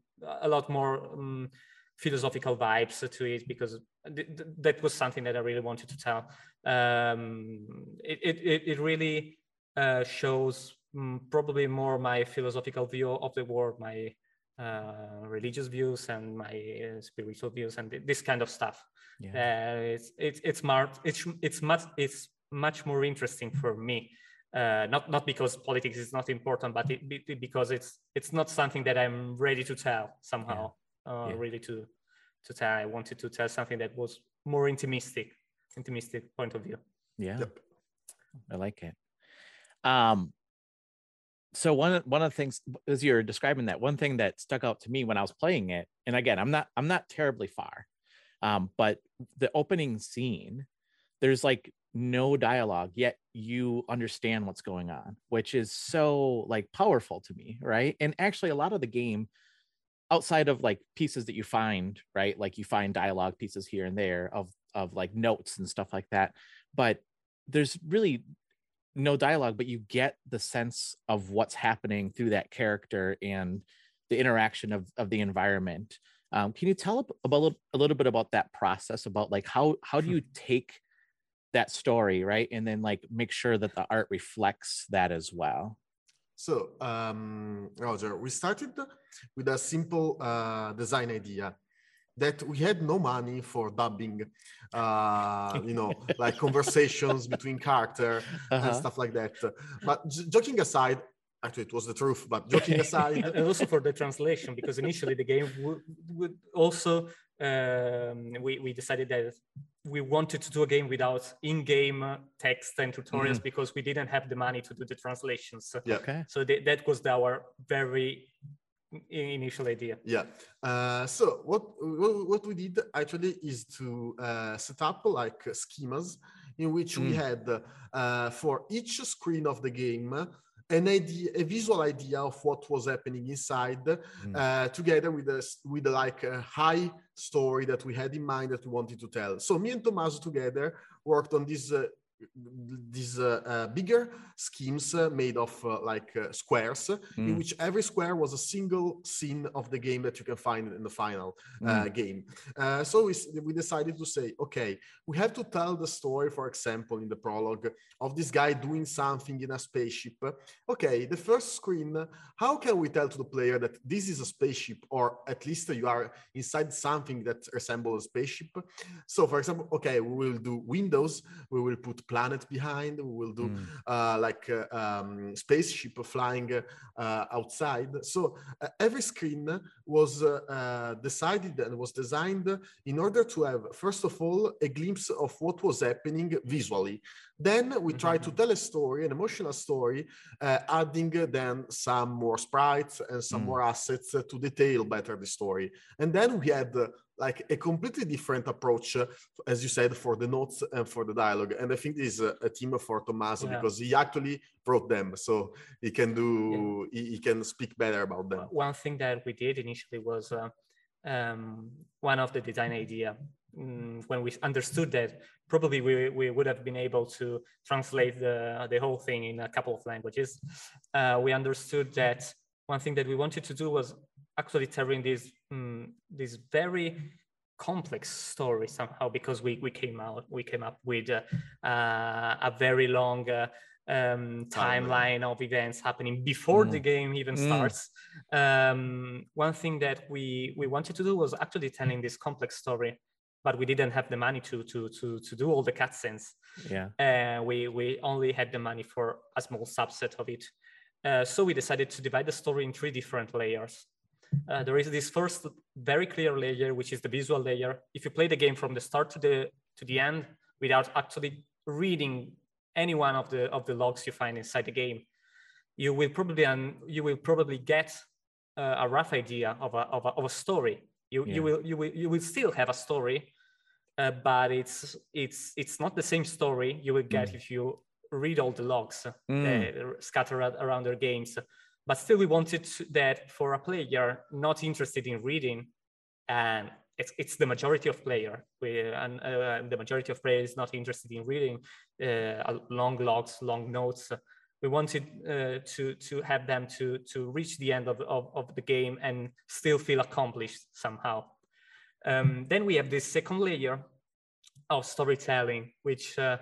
I: a lot more um, philosophical vibes to it because th- th- that was something that I really wanted to tell. Um, it, it, it, really uh, shows mm, probably more my philosophical view of the world, my uh, religious views and my uh, spiritual views and th- this kind of stuff.
F: Yeah.
I: Uh, it's it's it's smart. It's it's much it's much more interesting for me. Uh, not not because politics is not important, but it, be- because it's it's not something that I'm ready to tell somehow. Uh,
F: Yeah.
I: Really to to tell. I wanted to tell something that was more intimistic, intimistic point of view.
F: Yeah.
J: Yep.
F: I like it. Um so one one of the things as you're describing that one thing that stuck out to me when I was playing it and again I'm not I'm not terribly far um but the opening scene there's like no dialogue yet you understand what's going on which is so like powerful to me right and actually a lot of the game outside of like pieces that you find right? Like you find dialogue pieces here and there of of like notes and stuff like that. But there's really no dialogue but you get the sense of what's happening through that character and the interaction of of the environment. Um, can you tell about a little bit about that process about like how how do you take that story right? And then like make sure that the art reflects that as well
J: So, um, Roger, we started with a simple uh, design idea that we had no money for dubbing, uh, you know, (laughs) like conversations between character and
F: Uh-huh.
J: stuff like that. But j- joking aside, actually, it was the truth, but joking (laughs) aside,
I: and also for the translation because initially the game would, would also um, we, we decided that we wanted to do a game without in-game uh, text and tutorials because we didn't have the money to do the translations
J: yeah.
F: okay
I: so th- that was our very initial idea
J: Yeah. Uh, so what, what what we did actually is to uh, set up like schemas in which we
F: Mm.
J: had uh, for each screen of the game an idea, a visual idea of what was happening inside,
F: Mm.
J: uh, together with a s- with like a high story that we had in mind that we wanted to tell. So me and Tommaso together worked on this. Uh, These uh, uh, bigger schemes uh, made of like uh, squares in
F: Mm.
J: which every square was a single scene of the game that you can find in the final uh, game. Uh, so we, we decided to say, okay, we have to tell the story, for example, in the prologue of this guy doing something in a spaceship. Okay, the first screen, how can we tell to the player that this is a spaceship or at least you are inside something that resembles a spaceship? So, for example, okay, we will do windows, we will put planet behind, we will do
F: Mm.
J: uh, like uh, um, spaceship flying uh, outside. So uh, every screen was uh, uh, decided and was designed in order to have, first of all, a glimpse of what was happening visually. Then we try to tell a story, an emotional story, uh, adding then some more sprites and some
F: Mm.
J: more assets uh, to detail better the story. And then we had uh, like a completely different approach, uh, as you said, for the notes and for the dialogue. And I think this is a, a team for Tommaso
I: Yeah.
J: because he actually wrote them, so he can do, he, he can speak better about them.
I: one thing that we did initially was uh, um, one of the design idea mm, when we understood that probably we, we would have been able to translate the, the whole thing in a couple of languages uh, we understood that one thing that we wanted to do was actually telling this mm, this very complex story somehow because we we came out we came up with uh, uh, a very long uh, um, timeline of events happening before
F: Mm.
I: the game even
F: Mm.
I: starts. Um, one thing that we we wanted to do was actually telling this complex story, but we didn't have the money to to to to do all the cutscenes.
F: Yeah.
I: Uh, we we only had the money for a small subset of it. Uh, so we decided to divide the story in three different layers. Uh, there is this first very clear layer, which is the visual layer. If you play the game from the start to the to the end without actually reading any one of the of the logs you find inside the game, you will probably un, you will probably get uh, a rough idea of a, of a of a story. You
F: Yeah.
I: you will you will you will still have a story, uh, but it's it's it's not the same story you will get if you read all the logs
F: Mm.
I: that are scattered around their games. But still, we wanted that for a player not interested in reading, and it's, it's the majority of player, we, and uh, the majority of players not interested in reading uh, long logs, long notes. We wanted uh, to to have them to to reach the end of, of, of the game and still feel accomplished somehow. Um, then we have this second layer of storytelling, which uh,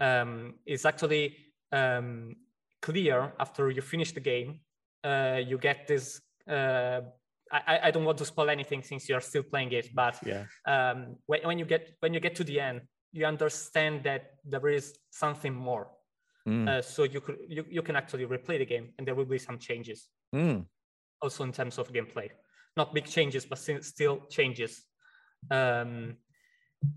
I: um, is actually um, clear after you finish the game. Uh, you get this. Uh, I, I don't want to spoil anything since you're still playing it, but
F: Yeah.
I: um, when, when you get when you get to the end, you understand that there is something more.
F: Mm.
I: Uh, so you could you, you can actually replay the game, and there will be some changes
F: Mm.
I: also in terms of gameplay. Not big changes, but still- changes. Um,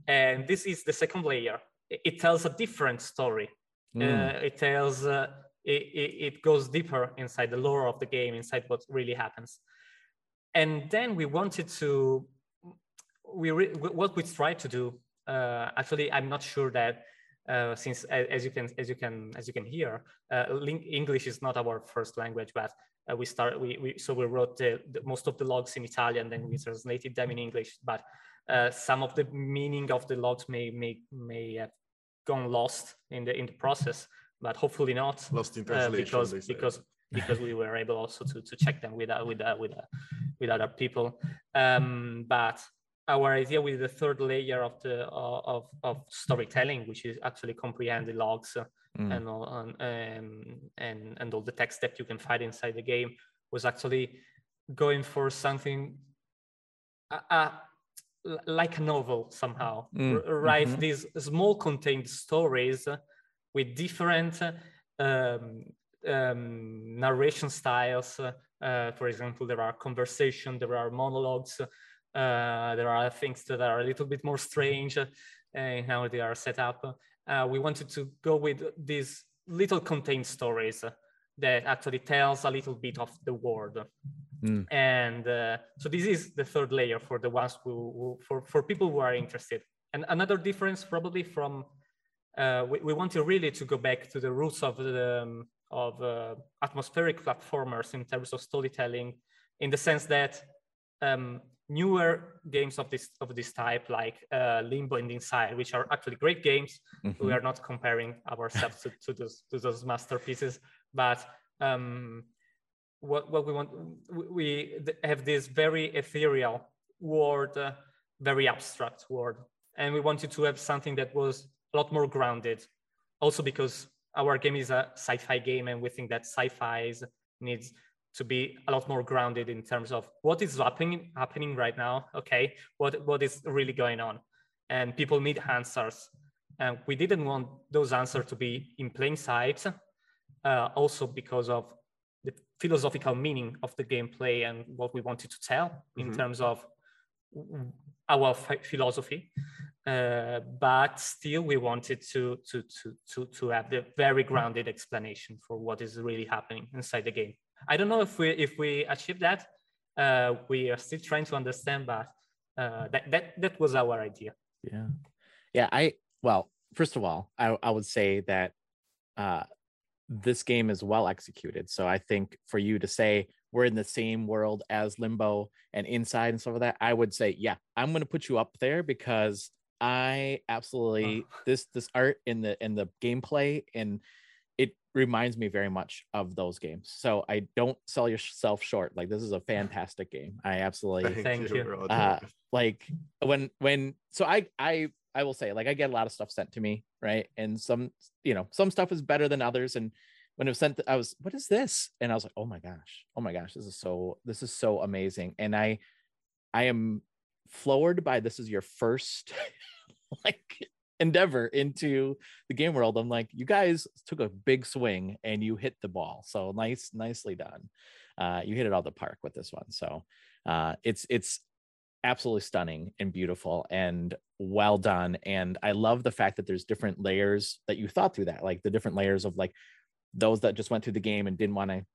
I: and this is the second layer. It, it tells a different story.
F: Mm.
I: Uh, it tells uh, it, it, it goes deeper inside the lore of the game, inside what really happens. And then we wanted to we re- what we tried to do. Uh, actually, I'm not sure that uh, since as you can as you can as you can hear, uh, English is not our first language, but uh, we start we, we so we wrote the, the, most of the logs in Italian, then we translated them in English. But uh, some of the meaning of the logs may may may have gone lost in the in the process, but hopefully not.
J: Lost in
I: uh,
J: translation,
I: because because (laughs) because we were able also to to check them with uh, with uh, with uh, with other people. Um, but our idea with the third layer of the uh, of of storytelling, which is actually comprehend the logs
F: Mm.
I: and all and, um, and and all the text that you can find inside the game, was actually going for something uh, uh, like a novel somehow.
F: Mm,
I: R- write
F: mhm.
I: these small contained stories with different um, um, narration styles. Uh, for example, there are conversation, there are monologues, uh, there are things that are a little bit more strange uh, in how they are set up. Uh, we wanted to go with these little contained stories that actually tells a little bit of the world.
F: Mm.
I: And uh, so this is the third layer for the ones who, who for, for people who are interested. And another difference probably from uh, we, we wanted really to go back to the roots of the um, of uh, atmospheric platformers in terms of storytelling, in the sense that um, newer games of this of this type, like uh, Limbo and Inside, which are actually great games, we
F: Mhm.
I: are not comparing ourselves to, to those to those masterpieces, but um, what what we want we- we have this very ethereal world, uh, very abstract world, and we wanted to have something that was a lot more grounded. Also because our game is a sci-fi game, and we think that sci-fi needs to be a lot more grounded in terms of what is happening happening right now. Okay, what what is really going on, and people need answers. And we didn't want those answers to be in plain sight. Uh, also because of the philosophical meaning of the gameplay and what we wanted to tell in
J: Mhm.
I: terms of our ph- philosophy. Uh, but still, we wanted to, to to to to have the very grounded explanation for what is really happening inside the game. I don't know if we if we achieve that. Uh, we are still trying to understand, but uh, that that that was our idea.
F: Yeah. Yeah. I, well, first of all, I, I would say that uh, this game is well executed. So I think for you to say we're in the same world as Limbo and Inside and stuff like that, I would say, yeah, I'm going to put you up there because I absolutely this this art in the in the gameplay and reminds me very much of those games. So I don't sell yourself short. Like this is a (laughs) fantastic game. I absolutely
J: Thank,
I: Thank
J: you.
I: you.
F: Uh like when when so I I I will say like I get a lot of stuff sent to me, right? And some you know, some stuff is better than others and when it was sent I was what is this? And I was like, "Oh my gosh. Oh my gosh, this is so this is so amazing." And I I am floored by this is your first (laughs) like endeavor into the game world. I'm like, you guys took a big swing and you hit the ball. So nice, nicely done. Uh, you hit it out of the park with this one. So uh, it's it's absolutely stunning and beautiful and well done. And I love the fact that there's different layers that you thought through that, like the different layers of like those that just went through the game and didn't want to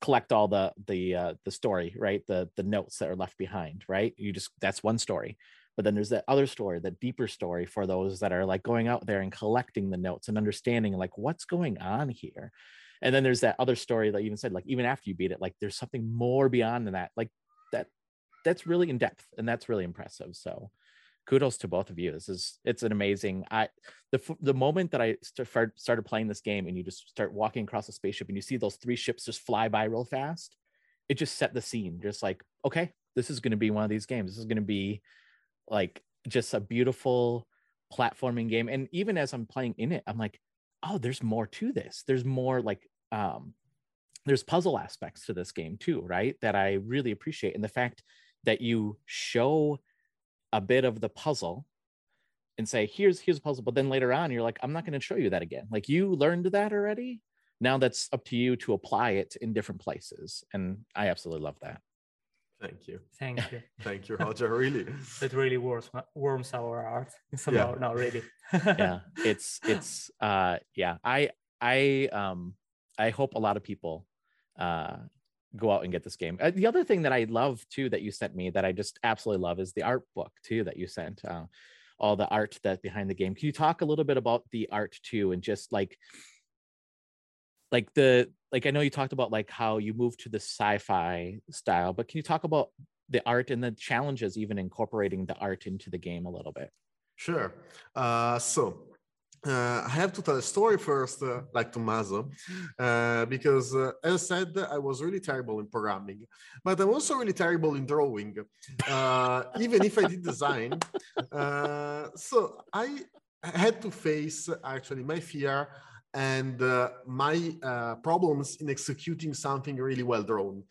F: collect all the the uh, the story, right? The the notes that are left behind, right? You just that's one story. But then there's that other story, that deeper story for those that are like going out there and collecting the notes and understanding like what's going on here. And then there's that other story that you even said, like even after you beat it, like there's something more beyond than that. Like that, that's really in depth and that's really impressive. So kudos to both of you. This is it's an amazing. I the the moment that I start, started playing this game and you just start walking across a spaceship and you see those three ships just fly by real fast, it just set the scene. Just like okay, this is going to be one of these games. This is going to be like just a beautiful platforming game. And even as I'm playing in it, I'm like, oh, there's more to this. There's more like um there's puzzle aspects to this game too, right? That I really appreciate. And the fact that you show a bit of the puzzle and say, here's here's a puzzle, but then later on you're like, I'm not going to show you that again. Like you learned that already. Now that's up to you to apply it in different places. And I absolutely love that.
J: Thank you.
I: Thank you. (laughs)
J: Thank you, Roger. Really. (laughs)
I: It really warms warms our heart. (laughs) Somehow, not really.
F: yeah it's it's uh yeah i i um i hope a lot of people uh go out and get this game uh, the other thing that i love too that you sent me that i just absolutely love is the art book too that you sent uh all the art that behind the game can you talk a little bit about the art too and just like like the like i know you talked about like how you moved to the sci-fi style but can you talk about the art and the challenges even incorporating the art into the game a little bit
J: Sure. Uh, so uh, I have to tell a story first, uh, like Tommaso, uh, because uh, as I said, I was really terrible in programming, but I'm also really terrible in drawing, uh, even if I did design. (laughs) Uh, so I had to face actually my fear and uh, my uh, problems in executing something really well drawn.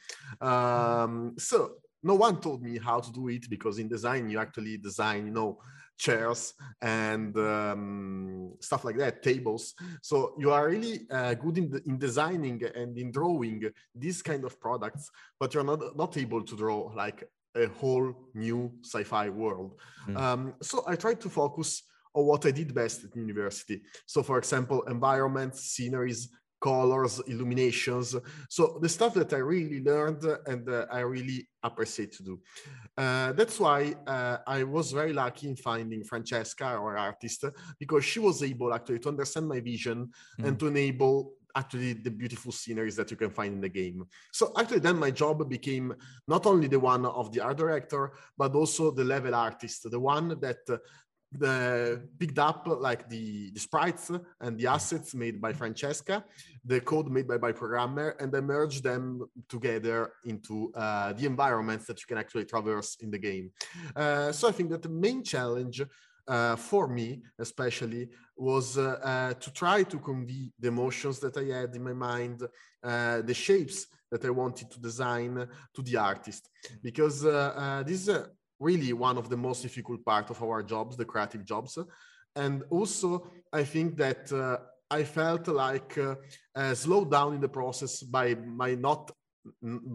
J: Um, so no one told me how to do it because in design you actually design, you know, chairs and um, stuff like that, tables. So you are really uh, good in, the, in designing and in drawing these kind of products, but you're not, not able to draw like a whole new sci-fi world.
F: Mm.
J: Um, so I tried to focus on what I did best at university. So for example, environments, sceneries, colors, illuminations. So the stuff that I really learned and uh, I really appreciate to do. Uh, that's why uh, I was very lucky in finding Francesca, our artist, because she was able actually to understand my vision
F: Mm.
J: and to enable actually the beautiful sceneries that you can find in the game. So actually then my job became not only the one of the art director, but also the level artist, the one that the picked up like the, the sprites and the assets made by Francesca, the code made by my programmer, and then merge them together into uh, the environments that you can actually traverse in the game. Uh, so I think that the main challenge uh, for me, especially, was uh, uh, to try to convey the emotions that I had in my mind, uh, the shapes that I wanted to design to the artist, because this is really one of the most difficult part of our jobs, the creative jobs, and also I think that uh, I felt like uh, uh, slowed down in the process by my not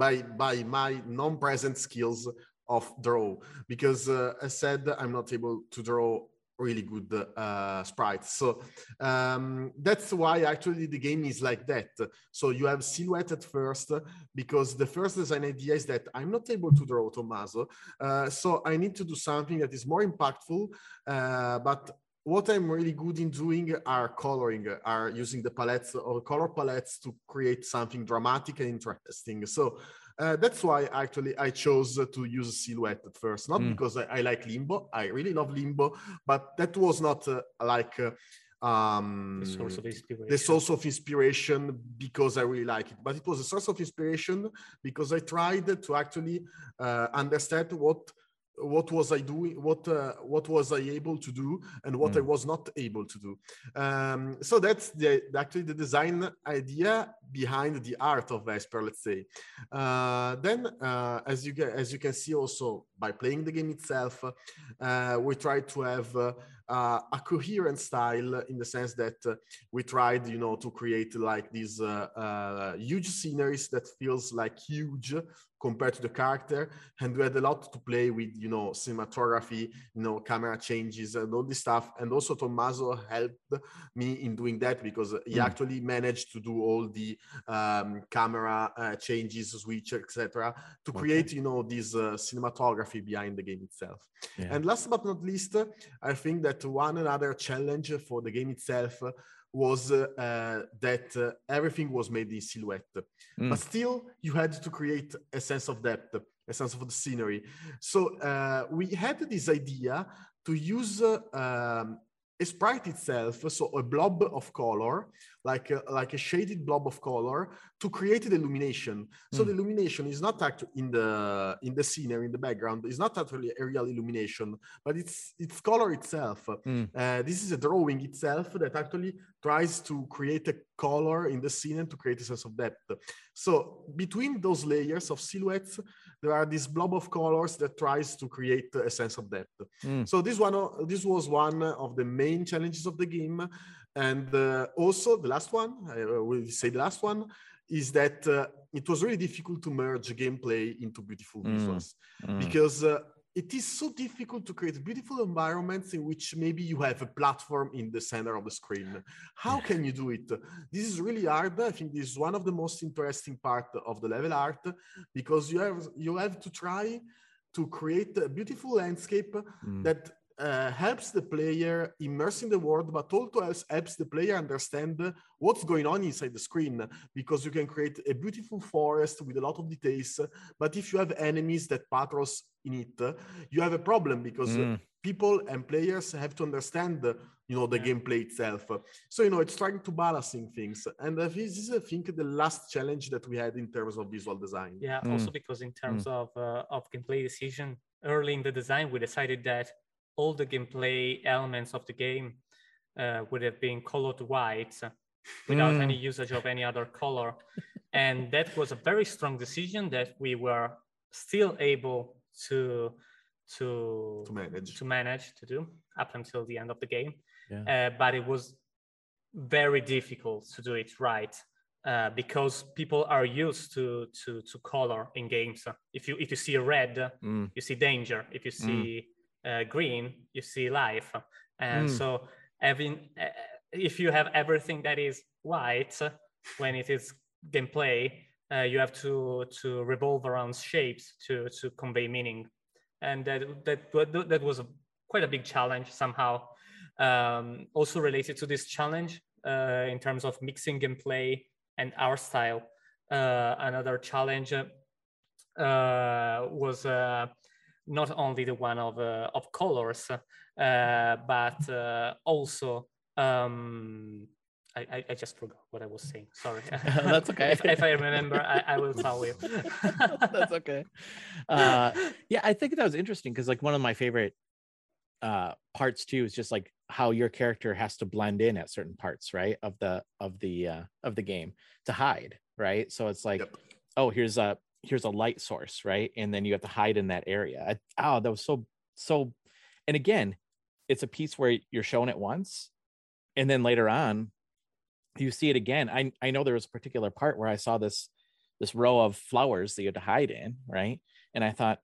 J: by by my non-present skills of draw. Because uh, I said I'm not able to draw really good uh, sprites. So um, that's why actually the game is like that. So you have silhouette at first because the first design idea is that I'm not able to draw Tommaso. Uh, so I need to do something that is more impactful, uh, but what I'm really good in doing are coloring, are using the palettes or color palettes to create something dramatic and interesting. So uh, that's why actually I chose to use silhouette at first, not
F: Mm.
J: because I, I like limbo. I really love limbo, but that was not uh, like uh, um
I: The source of inspiration.
J: the source of inspiration because I really like it. But it was a source of inspiration because I tried to actually uh, understand what what was I doing, what uh, what was I able to do, and what I was not able to do. Um, so that's the actually the design idea behind the art of Vesper, let's say. Uh, then, uh, as you get, as you can see, also by playing the game itself, uh, we try to have uh, a coherent style in the sense that uh, we tried, you know, to create like these huge sceneries that feels like huge compared to the character, and we had a lot to play with, you know, cinematography, you know, camera changes and all this stuff. And also Tommaso helped me in doing that because he
F: Mm.
J: actually managed to do all the um, camera uh, changes, switch, etc., to
F: Okay.
J: create, you know, this uh, cinematography behind the game itself.
F: Yeah.
J: And last but not least, I think that one another challenge for the game itself was uh, that uh, everything was made in silhouette,
F: Mm.
J: but still you had to create a sense of depth, a sense of the scenery. So uh, we had this idea to use um, a sprite itself, so a blob of color, like a, like a shaded blob of color, to create the illumination. So
F: Mm.
J: the illumination is not actually in the in the scenery in the background. It's not actually a real illumination, but it's it's color itself.
F: Mm.
J: Uh, this is a drawing itself that actually tries to create a color in the scene and to create a sense of depth. So between those layers of silhouettes, there are this blob of colors that tries to create a sense of depth.
F: Mm.
J: So this one, this was one of the main challenges of the game, and uh, also the last one, I will say the last one, is that uh, it was really difficult to merge gameplay into beautiful
F: Mm.
J: visuals
F: Mm.
J: because uh, it is so difficult to create beautiful environments in which maybe you have a platform in the center of the screen. How can you do it? This is really hard. I think this is one of the most interesting part of the level art because you have you have to try to create a beautiful landscape
F: Mm.
J: that uh, helps the player immerse in the world, but also helps, helps the player understand what's going on inside the screen because you can create a beautiful forest with a lot of details. But if you have enemies that patrols in it, you have a problem because
F: Mm.
J: people and players have to understand, you know, the gameplay itself. So you know, it's trying to balancing things, and uh, this is, I think, the last challenge that we had in terms of visual design.
I: Yeah,
F: Mm.
I: also because in terms of uh, of gameplay decision, early in the design, we decided that all the gameplay elements of the game uh, would have been colored white without
F: Mm.
I: any usage of any other color, (laughs) and that was a very strong decision that we were still able to to
J: To manage.
I: to manage to do up until the end of the game.
F: Yeah.
I: Uh, but it was very difficult to do it right uh, because people are used to to to color in games. If you if you see red,
F: Mm.
I: you see danger. If you see uh, green, you see life. And
F: Mm.
I: so having uh, if you have everything that is white when it is gameplay, uh, you have to to revolve around shapes to to convey meaning, and that that that was a, quite a big challenge somehow. Um, also related to this challenge uh, in terms of mixing gameplay and our style, uh, another challenge uh, was uh, not only the one of uh, of colors, uh, but uh, also um, I, I, I just forgot what I was saying. Sorry. (laughs)
F: That's okay.
I: if, if I remember, I, I will tell you. (laughs)
F: That's okay. Uh, yeah, I think that was interesting because like one of my favorite uh parts too is just like how your character has to blend in at certain parts, right? Of the of the uh of the game to hide, right? So it's like,
J: Yep.
F: oh, here's a here's a light source, right? And then you have to hide in that area. I, oh, that was so so and again, it's a piece where you're shown it once and then later on you see it again. I I know there was a particular part where I saw this this row of flowers that you had to hide in, right? And I thought,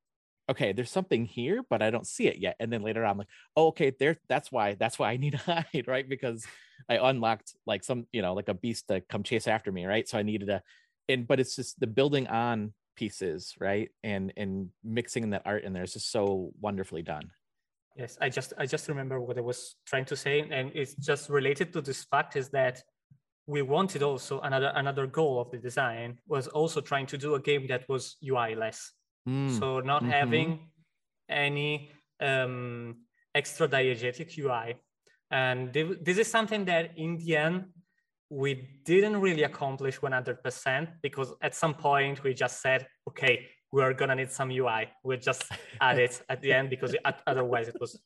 F: okay, there's something here, but I don't see it yet. And then later on, I'm like, oh, okay, there, that's why, that's why I need to (laughs) hide, right? Because I unlocked like some, you know, like a beast to come chase after me, right? So I needed to, and but it's just the building on pieces, right? And and mixing that art in there is just so wonderfully done.
I: Yes, I just I just remember what I was trying to say, and it's just related to this fact is that we wanted also another another goal of the design was also trying to do a game that was UI less.
F: Mm,
I: So not
F: mhm.
I: having any um, extra diegetic UI. And th- this is something that in the end, we didn't really accomplish 100% because at some point we just said, okay, we're gonna need some UI. We'll just (laughs) add it at the end because otherwise it was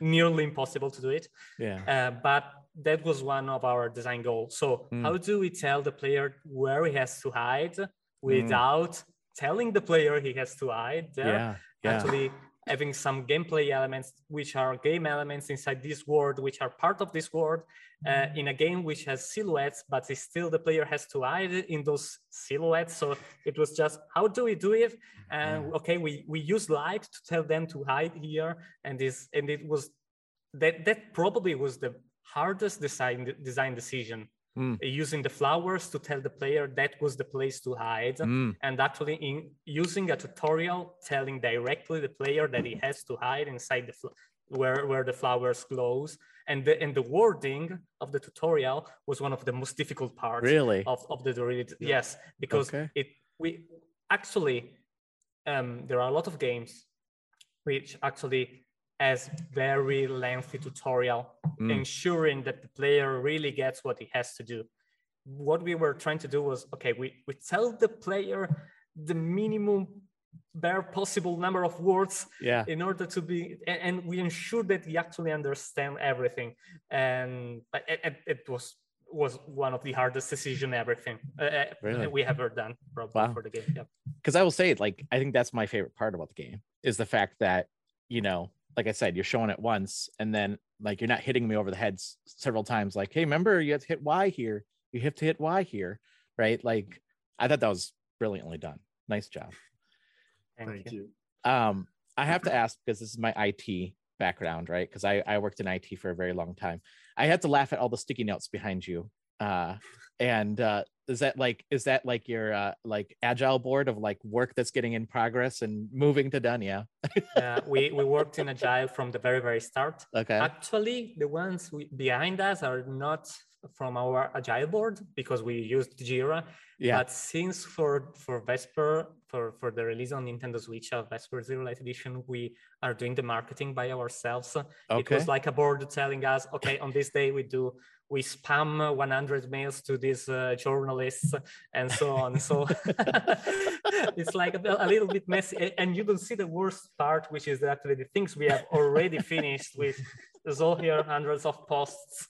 I: nearly impossible to do it.
F: Yeah.
I: Uh, but that was one of our design goals. So
F: Mm.
I: how do we tell the player where he has to hide without telling the player he has to hide there?
F: Yeah. Yeah.
I: Having some gameplay elements which are game elements inside this world which are part of this world uh, in a game which has silhouettes but it's still the player has to hide in those silhouettes. So it was just how do we do it? And okay we we use light to tell them to hide here. And this and it was that that probably was the hardest design design decision
F: Mm.
I: using the flowers to tell the player that was the place to hide
F: Mm.
I: and actually in using a tutorial telling directly the player that he has to hide inside the fl- where where the flowers glows and the and the wording of the tutorial was one of the most difficult parts
F: Really?
I: of, of the Dorito. Yes, because
F: Okay.
I: it we actually um, there are a lot of games which actually has very lengthy tutorial
F: Mm.
I: ensuring that the player really gets what he has to do. What we were trying to do was okay, we, we tell the player the minimum bare possible number of words
F: Yeah.
I: in order to be and, and we ensure that he actually understand everything and it, it, it was was one of the hardest decision everything uh, uh,
F: Really?
I: we ever done probably
F: Wow.
I: for the game yeah
F: because I will say like I think that's my favorite part about the game is the fact that you know, like I said, you're showing it once and then like you're not hitting me over the head s- several times. Like, hey, remember you have to hit Y here. You have to hit Y here, right? Like, I thought that was brilliantly done. Nice job.
I: thank,
J: Thank
I: you.
J: you.
F: Um, I have to ask because this is my IT background, right? Because I I worked in IT for a very long time. I had to laugh at all the sticky notes behind you. Uh, and uh, is that like is that like your uh, like agile board of like work that's getting in progress and moving to done? Yeah.
I: uh, we we worked in agile from the very very start
F: Okay.
I: actually the ones we, behind us are not from our agile board because we used jira
F: Yeah.
I: but since for for vesper for for the release on nintendo switch of vesper zero light edition we are doing the marketing by ourselves
F: okay.
I: it was like a board telling us okay on this day we do we spam uh, 100 mails to these uh, journalists and so on so (laughs) it's like a, a little bit messy and you don't see the worst part which is actually the things we have already finished with there's all here hundreds of posts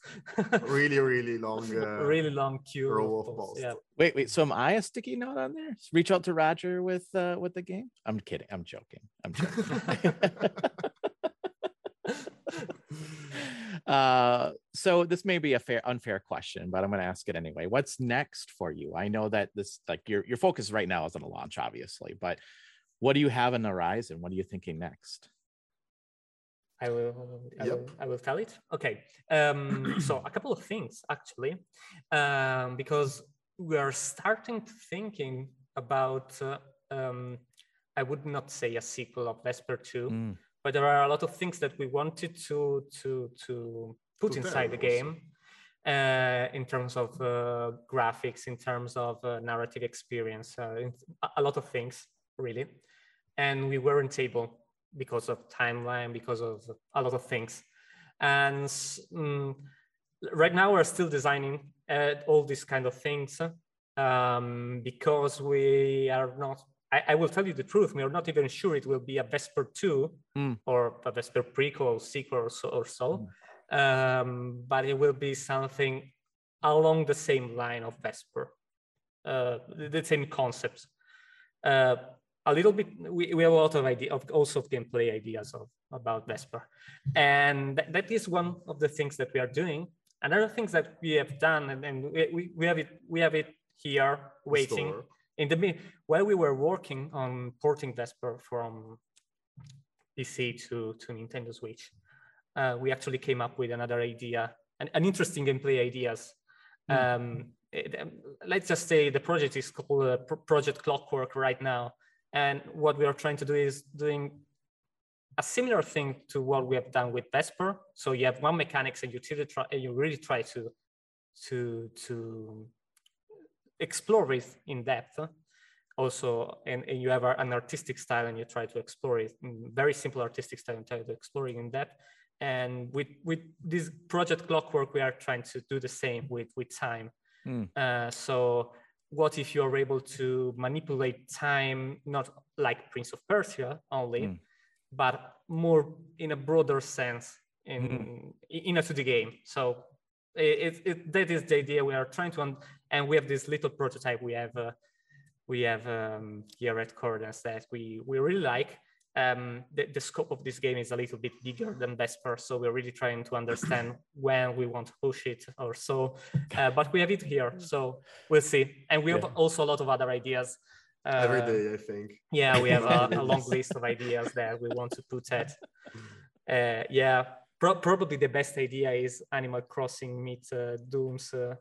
J: Really, really long. (laughs) Uh,
I: really long queue
J: row
I: of
J: of
I: posts.
J: posts.
I: yeah
F: Wait, wait. So am I a sticky note on there? Reach out to Roger with uh with the game. I'm kidding. I'm joking. I'm joking. (laughs) uh so this may be a fair unfair question but i'm going to ask it anyway what's next for you i know that this like your your focus right now is on the launch obviously but what do you have on the horizon what are you thinking next
I: I will, I,
J: Yep.
I: will, I will tell it. Okay. Um, (clears throat) so a couple of things actually, um, because we are starting to thinking about. Uh, um, I would not say a sequel of Vesper Two,
F: Mm.
I: But there are a lot of things that we wanted to to to put
J: To
I: inside the game. Uh, in terms of uh, graphics, in terms of uh, narrative experience, uh, in- a- lot of things really, and we weren't able because of timeline, because of a lot of things. And mm, right now we're still designing uh, all these kind of things um, because we are not. I, I will tell you the truth. We are not even sure it will be a Vesper two
F: Mm.
I: or a Vesper prequel, sequel, or so. Or so. Um, but it will be something along the same line of Vesper, uh, the, same concepts. Uh, a little bit we, we have a lot of idea of also of gameplay ideas of about vesper and that, that is one of the things that we are doing another things that we have done and, and we, we, we have it we have it here waiting
J: Store.
I: In the while we were working on porting vesper from pc to to nintendo switch uh, we actually came up with another idea an, an interesting gameplay ideas. Um, it- um, let's just say the project is called uh, Pro- project clockwork right now. And what we are trying to do is doing a similar thing to what we have done with Vesper. So you have one mechanics and you really try, and you really try to to to explore it in depth. Also, and, and you have an artistic style and you try to explore it very simple artistic style and try to explore it in depth. and with with this project clockwork we are trying to do the same with with time
F: Mm.
I: uh, so what if you're able to manipulate time not like prince of persia only
F: Mm.
I: but more in a broader sense in in a 2d game so it, it, it that is the idea we are trying to un- and we have this little prototype we have uh, we have um, here at Cordens that we we really like um, the, the scope of this game is a little bit bigger than Vesper, so we're really trying to understand (clears throat) when we want to push it or so. Uh, but we have it here, so we'll see. And we have also a lot of other ideas. Uh,
J: Every day, I think.
I: Yeah, we have a, a long (laughs) list of ideas that we want to put at. (laughs) Uh, yeah, pro- probably the best idea is Animal Crossing meet uh, Dooms, uh,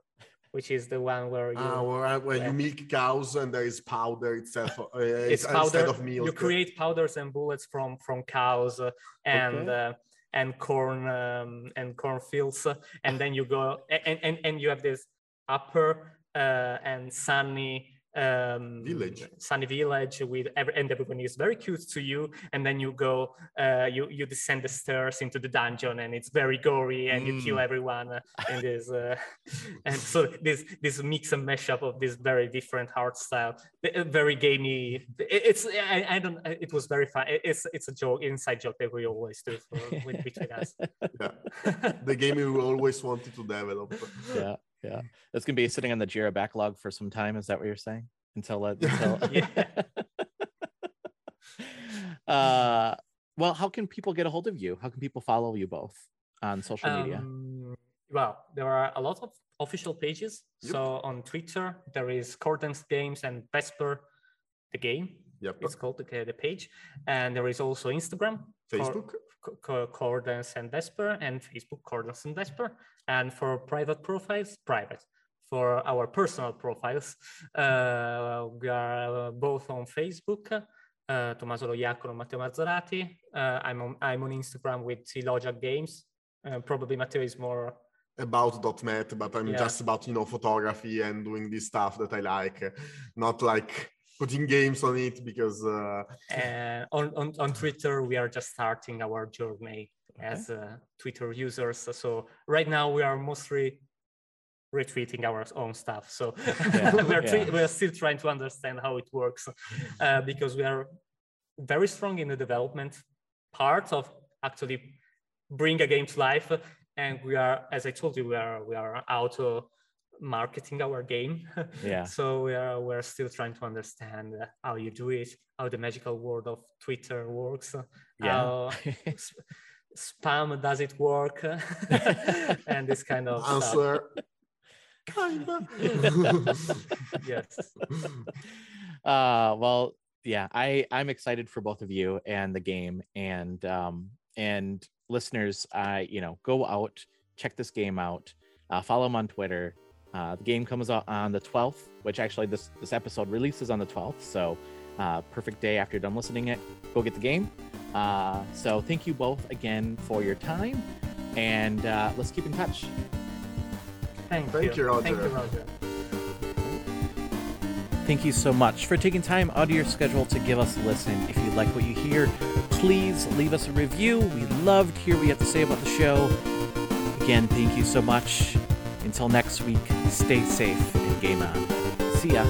I: which is the one where you
J: Ah, where, where you milk cows and there is powder itself uh,
I: it's
J: instead
I: powder.
J: of milk.
I: You create powders and bullets from from cows uh, and
F: Okay.
I: uh, and corn um, and cornfields, uh, and then you go and and, and you have this upper uh, and sunny um
J: Village.
I: sunny village with every, and everyone is very cute to you and then you go uh you you descend the stairs into the dungeon and it's very gory and you kill
F: Mm.
I: everyone uh, (laughs) in this uh, and so this this mix and mashup of this very different art style uh, very gamey it- it's I, I don't it was very fun it's it's a joke inside joke that we always do for, with, between (laughs) us
J: Yeah. the game we always wanted to develop.
F: yeah yeah it's gonna be sitting on the jira backlog for some time is that what you're saying until, (laughs) uh, until... (laughs) Uh well how can people get a hold of you how can people follow you both on social media
I: Um, well, there are a lot of official pages.
J: Yep.
I: So on Twitter, there is Cordens Games and Vesper, the game.
J: Yep.
I: It's called the, the page. And there is also Instagram,
J: Facebook.
I: Co- Co- Cordens and Vesper, and Facebook, Cordens and Vesper. And for private profiles, private. For our personal profiles, (laughs) uh, we are both on Facebook. Uh, Tommaso Loiacono, Matteo Mazzarati. Uh, I'm on I'm on Instagram with Silogia Games. Uh, probably Matteo is more
J: about .NET, but I'm
I: Yeah.
J: just about you know photography and doing this stuff that I like, not like putting games on it because uh,
I: and on, on, on Twitter, we are just starting our journey as uh, Twitter users. So right now we are mostly retweeting our own stuff. So we're, (laughs) tre-
F: yeah.
I: we're still trying to understand how it works uh, because we are very strong in the development part of actually bring a game to life. And we are, as I told you, we are we are out uh, marketing our game. (laughs)
F: Yeah.
I: so we are we're still trying to understand uh, how you do it, how the magical world of Twitter works,
F: Yeah.
I: how (laughs) s- spam does it work, (laughs) and this kind of
J: answer. Kinda.
I: Yes.
F: uh well yeah i i'm excited for both of you and the game and um and listeners i you know go out check this game out uh, follow them on twitter uh, the game comes out on the 12th which actually this this episode releases on the 12th so uh, perfect day after you're done listening it go get the game uh, so thank you both again for your time and uh, let's keep in touch
I: Thank,
J: Thank you,
I: Thank you,
J: Roger.
I: Roger.
F: Thank you so much for taking time out of your schedule to give us a listen. If you like what you hear, please leave us a review. We love to hear what you have to say about the show. Again, thank you so much. Until next week, stay safe and game on. See ya.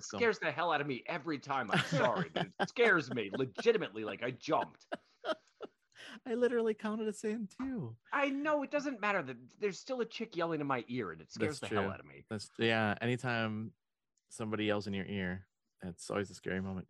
F: And
G: Jesus,
F: welcome.
G: That scares the hell out of me every time. I'm (laughs) sorry, but it scares me legitimately. Like I jumped. (laughs)
F: I literally counted us in too.
G: I know it doesn't matter that there's still a chick yelling in my ear, and it scares
F: That's
G: the hell out of me.
F: That's yeah. Anytime somebody yells in your ear, that's always a scary moment.